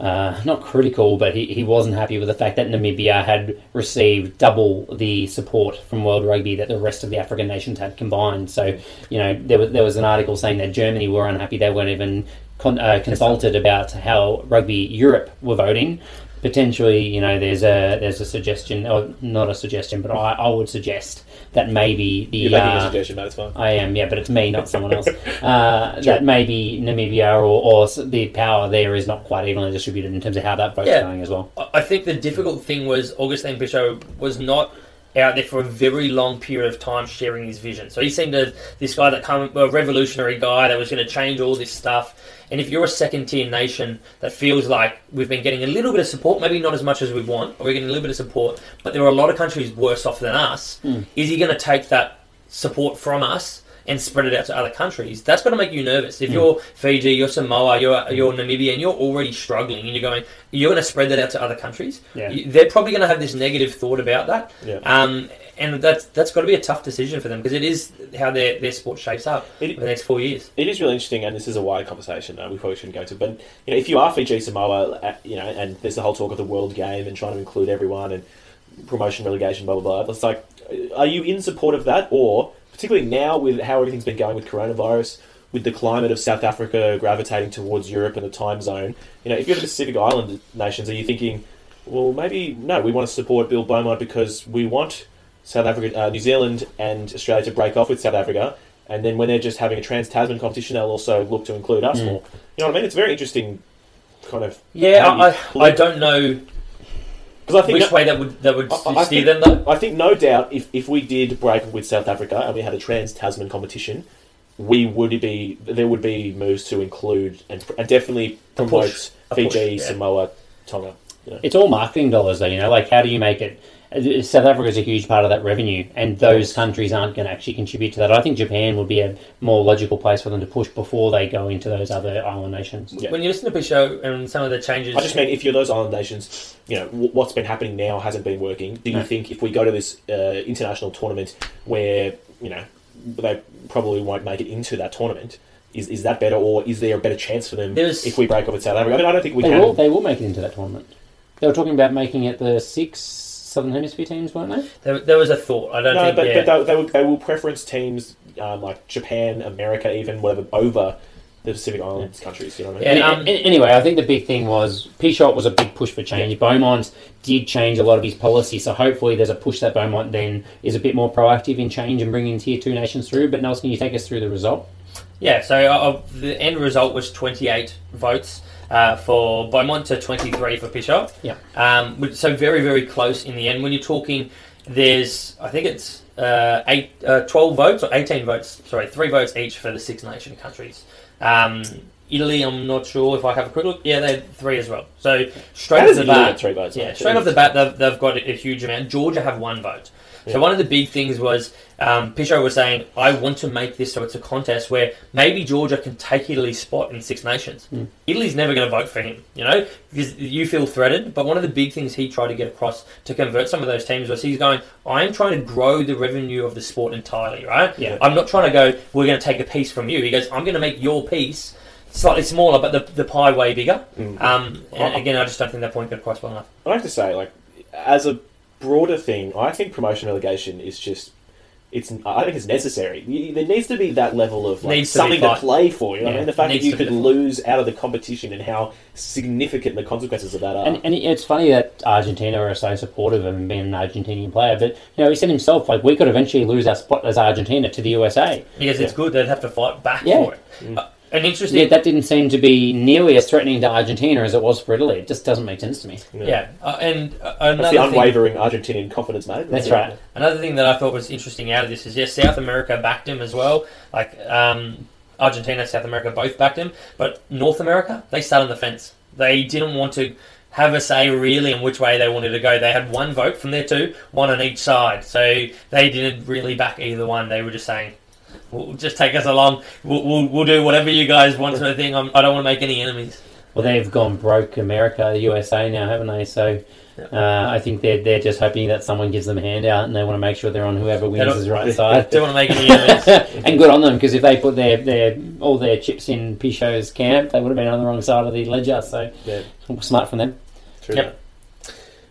Speaker 4: uh, not critical, but he, he wasn't happy with the fact that Namibia had received double the support from World Rugby that the rest of the African nations had combined. So, you know, there was, there was an article saying that Germany were unhappy. They weren't even con- uh, consulted about how Rugby Europe were voting. Potentially, you know, there's a there's a suggestion, or not a suggestion, but I, I would suggest that maybe the
Speaker 3: You're making a
Speaker 4: uh,
Speaker 3: suggestion, mate. It's fine.
Speaker 4: I am, yeah, but it's me, not someone else. [laughs] Uh, That maybe Namibia or, or the power there is not quite evenly distributed in terms of how that vote's
Speaker 5: Yeah.
Speaker 4: going as well.
Speaker 5: I- I think the difficult thing was Augustin Pichot was not out there for a very long period of time sharing his vision. So he seemed to this guy that come a revolutionary guy that was going to change all this stuff. And if you're a second tier nation that feels like we've been getting a little bit of support, maybe not as much as we want, but we're getting a little bit of support, but there are a lot of countries worse off than us, hmm. is he going to take that support from us and spread it out to other countries, that's going to make you nervous. If you're Fiji, you're Samoa, you're you're Namibia, and you're already struggling, and you're going, you're going to spread that out to other countries.
Speaker 4: Yeah.
Speaker 5: you- they're probably going to have this negative thought about that.
Speaker 3: Yeah.
Speaker 5: Um, and that's that's got to be a tough decision for them because it is how their, their sport shapes up
Speaker 3: It-
Speaker 5: for the next four years.
Speaker 3: It is really interesting, and this is a wide conversation. Uh, we probably shouldn't go into, but you know, if you are Fiji Samoa, uh, you know, and there's the whole talk of the world game and trying to include everyone and promotion, relegation, blah blah blah. It's like, are you in support of that, or particularly now with how everything's been going with coronavirus, with the climate of South Africa gravitating towards Europe and the time zone? You know, if you're the Pacific Island nations, are you thinking, well, maybe no, we want to support Bill Beaumont because we want South Africa, uh, New Zealand, and Australia to break off with South Africa, and then when they're just having a trans Tasman competition, they'll also look to include us more. You know what I mean? It's very interesting, kind of.
Speaker 5: Yeah, I, I, I don't know
Speaker 3: Because I think
Speaker 5: which way that would that would
Speaker 3: I- I
Speaker 5: steer
Speaker 3: think-
Speaker 5: them though.
Speaker 3: I think no doubt if, if we did break with South Africa and we had a trans Tasman competition, we would be there would be moves to include and, and definitely promote
Speaker 5: push.
Speaker 3: Fiji,
Speaker 5: push, yeah.
Speaker 3: Samoa, Tonga. You know.
Speaker 4: It's all marketing dollars, though. You know, like how do you make it? South Africa is a huge part of that revenue, and those countries aren't going to actually contribute to that. I think Japan would be a more logical place for them to push before they go into those other island nations.
Speaker 3: Yeah.
Speaker 5: When you listen to Pichot and some of the changes,
Speaker 3: I just mean if you're those island nations, you know what's been happening now hasn't been working. Do you
Speaker 4: No.
Speaker 3: think if we go to this uh, international tournament where you know they probably won't make it into that tournament? Is, is that better, or is there a better chance for them
Speaker 5: There's-
Speaker 3: if we break up with South Africa? I mean, I don't think we
Speaker 4: They
Speaker 3: can.
Speaker 4: will. They will make it into that tournament. They were talking about making it the six Southern Hemisphere teams, weren't they?
Speaker 5: there, there was a thought. I don't
Speaker 3: No,
Speaker 5: think.
Speaker 3: but,
Speaker 5: yeah.
Speaker 3: but they, they, will, they will preference teams um, like Japan, America, even whatever over the Pacific Islands countries. You know what I mean?
Speaker 5: Yeah,
Speaker 4: Any-
Speaker 5: um,
Speaker 4: a- anyway, I think the big thing was Pichot was a big push for change. Beaumont did change a lot of his policy, so hopefully there's a push that Beaumont then is a bit more proactive in change and bringing tier two nations through. But Nelson, can you take us through the result?
Speaker 5: Yeah, so uh, the end result was 28 votes uh, for Beaumont to 23 for Pichot.
Speaker 4: Yeah.
Speaker 5: Um, so very, very close in the end. When you're talking, there's, I think it's uh, eight, uh, 12 votes or 18 votes, sorry, three votes each for the Six Nation countries. Um, Italy, I'm not sure if I have a quick look. Yeah, they had three as well. So straight off the bat,
Speaker 3: three votes?
Speaker 5: yeah, straight off the bat, they've, they've got a huge amount. Georgia have one vote. So one of the big things was um, Pichot was saying, I want to make this so it's a contest where maybe Georgia can take Italy's spot in Six Nations. Italy's never going to vote for him, you know, because you feel threatened. But one of the big things he tried to get across to convert some of those teams was he's going, I am trying to grow the revenue of the sport entirely, right?
Speaker 4: Yeah.
Speaker 5: I'm not trying to go, we're going to take a piece from you. He goes, I'm going to make your piece slightly smaller, but the, the pie way bigger.
Speaker 3: Mm.
Speaker 5: Um, and again, I just don't think that point got across well enough.
Speaker 3: I have to say, like, as a broader thing, I think promotion relegation is just. It's, I think it's necessary. You- There needs to be that level of like,
Speaker 5: Needs to
Speaker 3: something to play for. You know, what I mean, the fact that you could lose out of the competition and how significant the consequences of that are.
Speaker 4: And, and it's funny that Argentina are so supportive of him being an Argentinian player, but you know he said himself like we could eventually lose our spot as Argentina to the USA.
Speaker 5: Because it's good, they'd have to fight back
Speaker 4: Yeah.
Speaker 5: for it. Uh, an interesting.
Speaker 4: Yet that didn't seem to be nearly as threatening to Argentina as it was for Italy. It just doesn't make sense to me.
Speaker 5: Yeah, uh, and uh,
Speaker 3: That's
Speaker 5: another
Speaker 3: the
Speaker 5: thing,
Speaker 3: unwavering Argentinian confidence, mate.
Speaker 4: That's right.
Speaker 5: another thing that I thought was interesting out of this is yes, South America backed him as well. Like um, Argentina, and South America both backed him, but North America they sat on the fence. They didn't want to have a say really in which way they wanted to go. They had one vote from their two, one on each side, so they didn't really back either one. They were just saying. We'll just take us along. We'll, we'll, we'll do whatever you guys want, sort of thing. I'm, I don't want to make any enemies.
Speaker 4: Well, they've gone broke America, the USA now, haven't they? So uh, I think they're they're just hoping that someone gives them a handout, and they want to make sure they're on whoever wins
Speaker 5: don't-
Speaker 4: right [laughs] side.
Speaker 5: Don't want to make any enemies. [laughs]
Speaker 4: and good on them because if they put their, their all their chips in Pichot's camp, they would have been on the wrong side of the ledger. So
Speaker 3: Yeah.
Speaker 4: smart from them.
Speaker 3: True.
Speaker 5: Yep.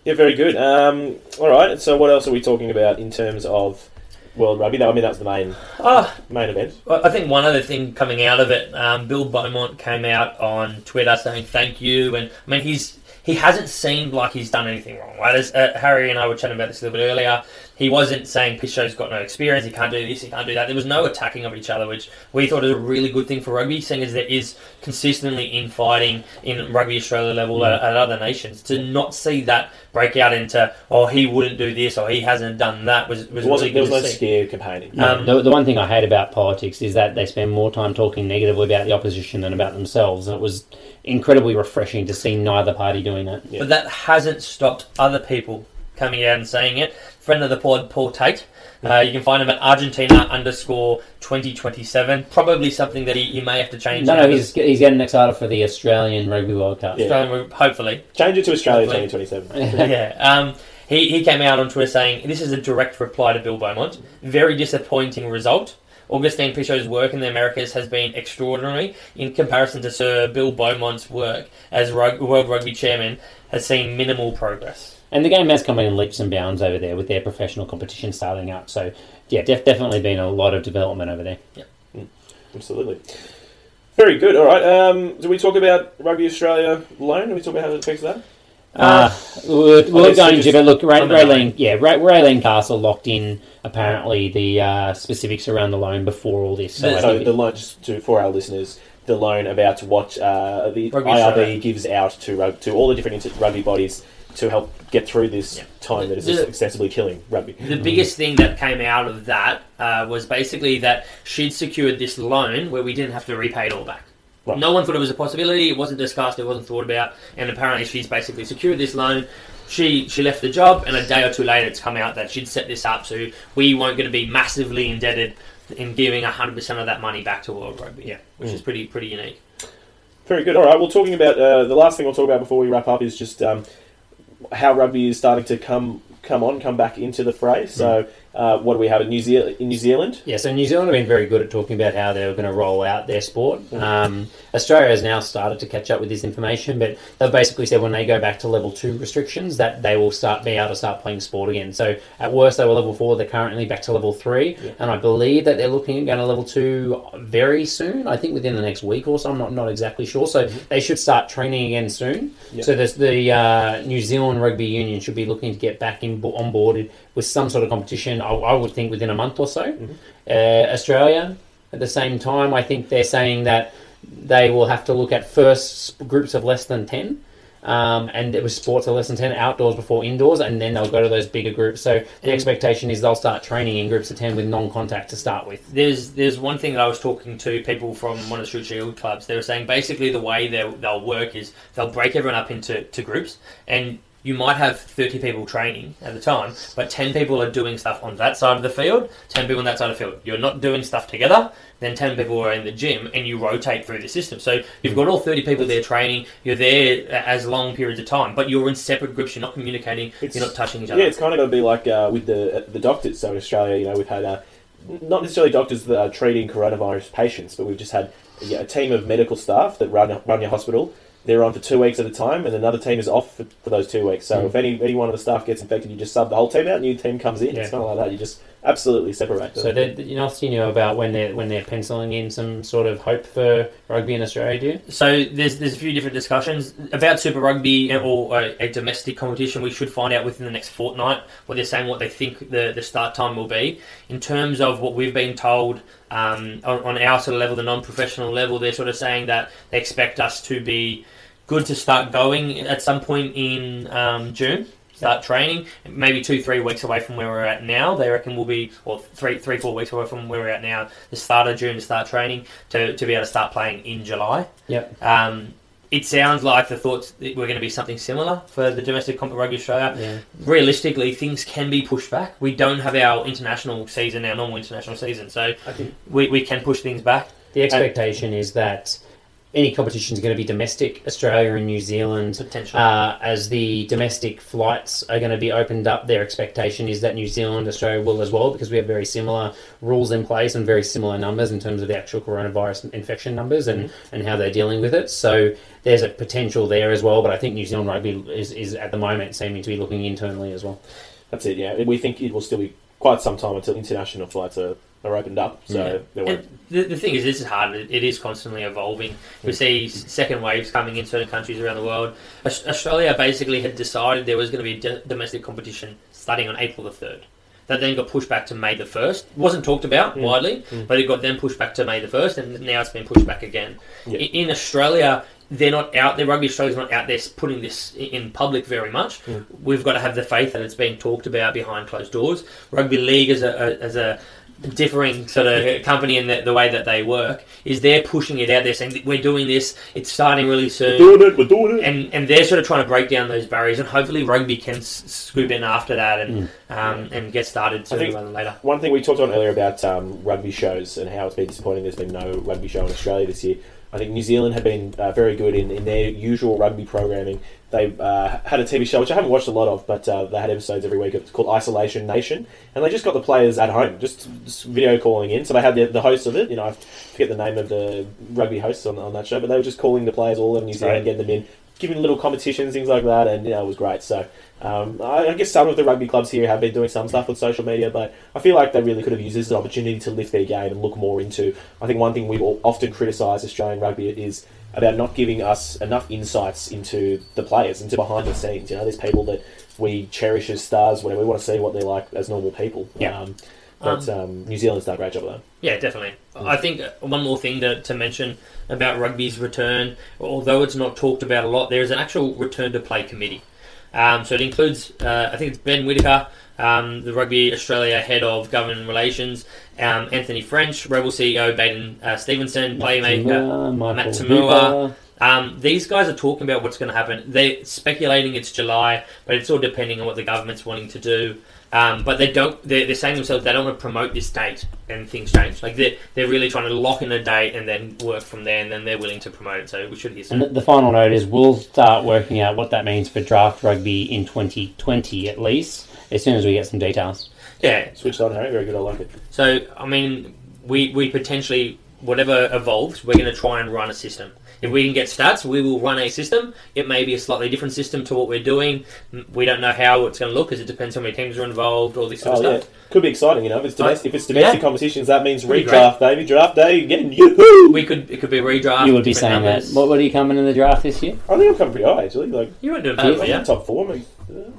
Speaker 3: Yeah, very good. Um, all right. So, what else are we talking about in terms of World Rugby? I mean, that's the main
Speaker 5: Ah,
Speaker 3: main event.
Speaker 5: I I think one other thing coming out of it, um, Bill Beaumont came out on Twitter saying thank you, and I mean he's he hasn't seemed like he's done anything wrong. Right? As uh, Harry and I were chatting about this a little bit earlier, he wasn't saying Pichot's got no experience, he can't do this, he can't do that. There was no attacking of each other, which we thought is a really good thing for rugby, seeing as there is consistently infighting in rugby Australia level at, at other nations. To not see that break out into oh he wouldn't do this or he hasn't done that was was
Speaker 3: There wasn't
Speaker 5: really
Speaker 3: there was no
Speaker 5: see.
Speaker 3: scare campaigning.
Speaker 5: Um,
Speaker 4: the, the one thing I hate about politics is that they spend more time talking negatively about the opposition than about themselves, and it was incredibly refreshing to see neither party doing that.
Speaker 3: Yeah.
Speaker 5: But that hasn't stopped other people coming out and saying it. Friend of the pod, Paul Tait. Uh, you can find him at Argentina underscore 2027. Probably something that he, he may have to change.
Speaker 4: No, no, he's, he's getting excited for the Australian Rugby World Cup.
Speaker 3: Yeah.
Speaker 5: So, hopefully.
Speaker 3: Change it to Australia
Speaker 5: Hopefully.
Speaker 3: 2027. [laughs]
Speaker 5: yeah. Um, he, he came out on Twitter saying, This is a direct reply to Bill Beaumont. Very disappointing result. Augustine Pichot's work in the Americas has been extraordinary in comparison to Sir Bill Beaumont's work as rug- World Rugby Chairman has seen minimal progress.
Speaker 4: And the game has come in leaps and bounds over there with their professional competition starting up. So, yeah, def- definitely been a lot of development over there.
Speaker 3: Yeah, Absolutely. Very good. All right. Um, do we talk about Rugby Australia loan? Do we talk about how it affects that?
Speaker 4: Uh, we're, we're going to, but look, Ray,
Speaker 5: I'm
Speaker 4: Raelene, yeah, Ray, Raelene Castle locked in apparently the uh, specifics around the loan before all this. So, I
Speaker 3: So the loan, just to, for our listeners, the loan about what uh, the
Speaker 5: Rugby
Speaker 3: IRB
Speaker 5: Australia.
Speaker 3: gives out to rug- to all the different inter- rugby bodies to help get through this
Speaker 5: Yeah.
Speaker 3: time that is
Speaker 5: The-
Speaker 3: just excessively killing rugby.
Speaker 5: The biggest thing that came out of that uh, was basically that she'd secured this loan where we didn't have to repay it all back.
Speaker 3: Right.
Speaker 5: No one thought it was a possibility. It wasn't discussed. It wasn't thought about. And apparently, she's basically secured this loan. She she left the job, and a day or two later, it's come out that she'd set this up so we weren't going to be massively indebted in giving hundred percent of that money back to World Rugby. Yeah, which is pretty pretty unique.
Speaker 3: Very good. All right. Well, talking about uh, the last thing we'll talk about before we wrap up is just um, how rugby is starting to come come on, come back into the fray. So, uh, what do we have in New Zealand? In New Zealand,
Speaker 4: Yeah, so New Zealand have been very good at talking about how they're going to roll out their sport. Um, Australia has now started to catch up with this information, but they've basically said when they go back to level two restrictions that they will start be able to start playing sport again. So at worst they were level four, they're currently back to level three, and I believe that they're looking at going to level two very soon. I think within the next week or so. I'm not not exactly sure. So they should start training again soon.
Speaker 3: Yeah.
Speaker 4: So there's the uh, New Zealand Rugby Union should be looking to get back in on boarded with some sort of competition. I, I would think within a month or so. Uh, Australia, at the same time, I think they're saying that they will have to look at first groups of less than ten. Um, and it was sports of less than 10 outdoors before indoors and then they'll go to those bigger groups so the expectation is they'll start training in groups of 10 with non-contact to start with
Speaker 5: There's there's one thing that I was talking to people from one of the Shield clubs. They were saying basically the way they'll, they'll work is they'll break everyone up into to groups, and you might have 30 people training at the time, but 10 people are doing stuff on that side of the field, 10 people on that side of the field. You're not doing stuff together, then 10 people are in the gym, and you rotate through the system. So you've got all 30 people there training, you're there as long periods of time, but you're in separate groups, you're not communicating,
Speaker 3: It's-
Speaker 5: you're not touching each other.
Speaker 3: yeah, it's kind of going to be like uh, with the the doctors. So in Australia, you know, we've had uh, not necessarily doctors that are treating coronavirus patients, but we've just had yeah, a team of medical staff that run run your hospital. They're on for two weeks at a time, and another team is off for, for those two weeks. So hmm. if any any one of the staff gets infected, you just sub the whole team out. New team comes in.
Speaker 4: Yeah.
Speaker 3: It's not like that. You just absolutely separate.
Speaker 4: so you know you know about when they're when they're penciling in some sort of hope for rugby in Australia do you?
Speaker 5: So there's there's a few different discussions about Super Rugby or a, a domestic competition. We should find out within the next fortnight what they're saying, what they think the, the start time will be. In terms of what we've been told um, on, on our sort of level, the non-professional level, they're sort of saying that they expect us to be good to start going at some point in um, June. Start training, maybe two, three weeks away from where we're at now. They reckon we'll be, or three, three, four weeks away from where we're at now. The start of June to start training to, to be able to start playing in July.
Speaker 4: Yep.
Speaker 5: Um, it sounds like the thoughts that we're going to be something similar for the domestic comp Rugby Australia.
Speaker 4: Yeah.
Speaker 5: Realistically, things can be pushed back. We don't have our international season, our normal international season, so we, we can push things back.
Speaker 4: The expectation is that any competition is going to be domestic, Australia and New Zealand.
Speaker 5: Potentially.
Speaker 4: Uh, as the domestic flights are going to be opened up, their expectation is that New Zealand, Australia will as well, because we have very similar rules in place and very similar numbers in terms of the actual coronavirus infection numbers and, and how they're dealing with it. So there's a potential there as well, but I think New Zealand rugby is, is at the moment seeming to be looking internally as well.
Speaker 3: that's it. Yeah, we think it will still be quite some time until international flights are, are opened up. So
Speaker 4: Yeah.
Speaker 5: The, the thing is, this is hard. It, it is constantly evolving. We see second waves coming in certain countries around the world. Australia basically had decided there was going to be a d- domestic competition starting on April the 3rd. That then got pushed back to May the 1st. wasn't talked about mm. widely, mm. but it got then pushed back to May the 1st, and now it's been pushed back again.
Speaker 3: Yeah.
Speaker 5: In Australia, they're not out there. Rugby Australia's not out there putting this in public very much. Mm. We've got to have the faith that it's being talked about behind closed doors. Rugby league as a as a differing sort of company in the, the way that they work is they're pushing it out there saying we're doing this it's starting really soon we're
Speaker 3: Doing it, we're doing it.
Speaker 5: and and they're sort of trying to break down those barriers and hopefully rugby can s- scoop in after that and um, and get started sooner rather than later
Speaker 3: One thing we talked on earlier about um, rugby shows and how it's been disappointing. There's been no rugby show in Australia this year. I think New Zealand have been uh, very good in, in their usual rugby programming. They uh, had a TV show which I haven't watched a lot of, but uh, they had episodes every week. It's called Isolation Nation, and they just got the players at home, just, just video calling in. So they had the, the host of it. You know, I forget the name of the rugby hosts on, on that show, but they were just calling the players all over New Zealand,
Speaker 5: Right.
Speaker 3: getting them in, giving little competitions, things like that, and you know, it was great. So um, I, I guess some of the rugby clubs here have been doing some stuff with social media, but I feel like they really could have used this as an opportunity to lift their game and look more into. I think one thing we've often criticise Australian rugby is about not giving us enough insights into the players, into behind the scenes. You know, there's people that we cherish as stars, whatever. We want to see what they're like as normal people.
Speaker 4: Yeah.
Speaker 3: Um, but um, New Zealand's done a great job of that.
Speaker 5: Yeah, definitely. I think one more thing to, to mention about rugby's return, although it's not talked about a lot, there is an actual return to play committee. Um, so it includes, uh, I think it's Ben Whitaker, um, the Rugby Australia head of government relations, um, Anthony French, Rebel CEO Baden uh, Stephenson, playmaker Matt
Speaker 4: To'omua.
Speaker 5: Um, these guys are talking about what's going to happen. They're speculating it's July, but it's all depending on what the government's wanting to do. Um, but they don't. They're, they're saying themselves they don't want to promote this date, and things change. Like they're they're really trying to lock in a date and then work from there, and then they're willing to promote it. So we should hear
Speaker 4: And the, the final note is we'll start working out what that means for draft rugby in 2020 at least, as soon as we get some details.
Speaker 5: Yeah.
Speaker 3: Switched on, Harry. Very good. I like it.
Speaker 5: So I mean, we we potentially whatever evolves, we're going to try and run a system. If we can get stats, we will run a system. It may be a slightly different system to what we're doing. We don't know how it's going to look because it depends how many teams are involved, all this sort
Speaker 3: Oh
Speaker 5: of
Speaker 3: yeah,
Speaker 5: stuff.
Speaker 3: could be exciting. You know, if it's domestic, if it's domestic
Speaker 5: Yeah.
Speaker 3: competitions, that means
Speaker 5: Pretty
Speaker 3: redraft, baby. Draft day again. Yoo-hoo!
Speaker 5: We could it could be a redraft.
Speaker 4: you would be saying
Speaker 5: numbers.
Speaker 4: that. What, what are you coming in the draft this year?
Speaker 3: I think I'm coming pretty high actually. Like
Speaker 5: You weren't doing uh,
Speaker 3: I
Speaker 5: bad,
Speaker 3: think
Speaker 5: yeah.
Speaker 3: top four. Maybe.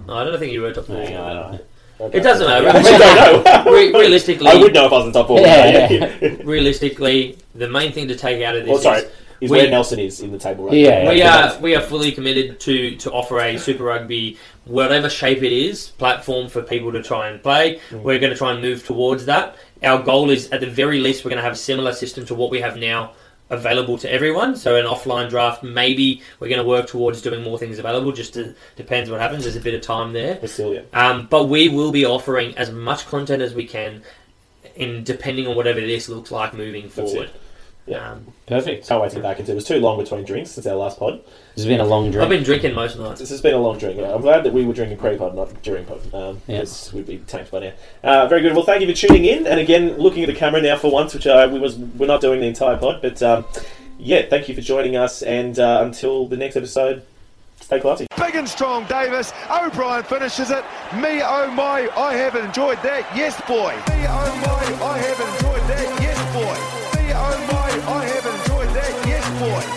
Speaker 5: No, I don't think you were top four.
Speaker 4: Hang on, I don't know.
Speaker 5: It doesn't matter. [laughs]
Speaker 3: I don't know. [laughs]
Speaker 5: Re- realistically,
Speaker 3: I would know if I was in top four.
Speaker 4: Yeah,
Speaker 3: Yeah,
Speaker 4: yeah. [laughs]
Speaker 5: realistically, the main thing to take out of this
Speaker 3: Oh, sorry.
Speaker 5: is
Speaker 3: Is
Speaker 5: We-
Speaker 3: where Nelson is in the table right
Speaker 4: Yeah,
Speaker 3: now.
Speaker 5: we are we are fully committed to to offer a Super Rugby, whatever shape it is, platform for people to try and play.
Speaker 3: Mm.
Speaker 5: We're going to try and move towards that. Our goal is, at the very least, we're going to have a similar system to what we have now available to everyone. So an offline draft, maybe we're going to work towards doing more things available. Just to, depends what happens. There's a bit of time there.
Speaker 3: We're still, yeah.
Speaker 5: Um, but we will be offering as much content as we can, in depending on whatever this looks like moving
Speaker 3: That's
Speaker 5: forward.
Speaker 3: It. Yeah.
Speaker 5: Um,
Speaker 4: Perfect.
Speaker 3: Can't wait to get back into it. It was too long between drinks since our last pod.
Speaker 4: This has been a long drink.
Speaker 5: I've been drinking most nights.
Speaker 3: This has been a long drink. I'm glad that we were drinking pre-pod, not during pod, um,
Speaker 4: Yeah.
Speaker 3: because we'd be tanked by now. Uh, very good. Well, thank you for tuning in, and again, looking at the camera now for once, which uh, we was we're not doing the entire pod, but um, yeah, thank you for joining us, and uh, until the next episode, stay classy.
Speaker 1: Big and strong Davis. O'Brien finishes it. Me, oh my, I have enjoyed that. Yes, boy. Me, oh my, I have enjoyed that. boy.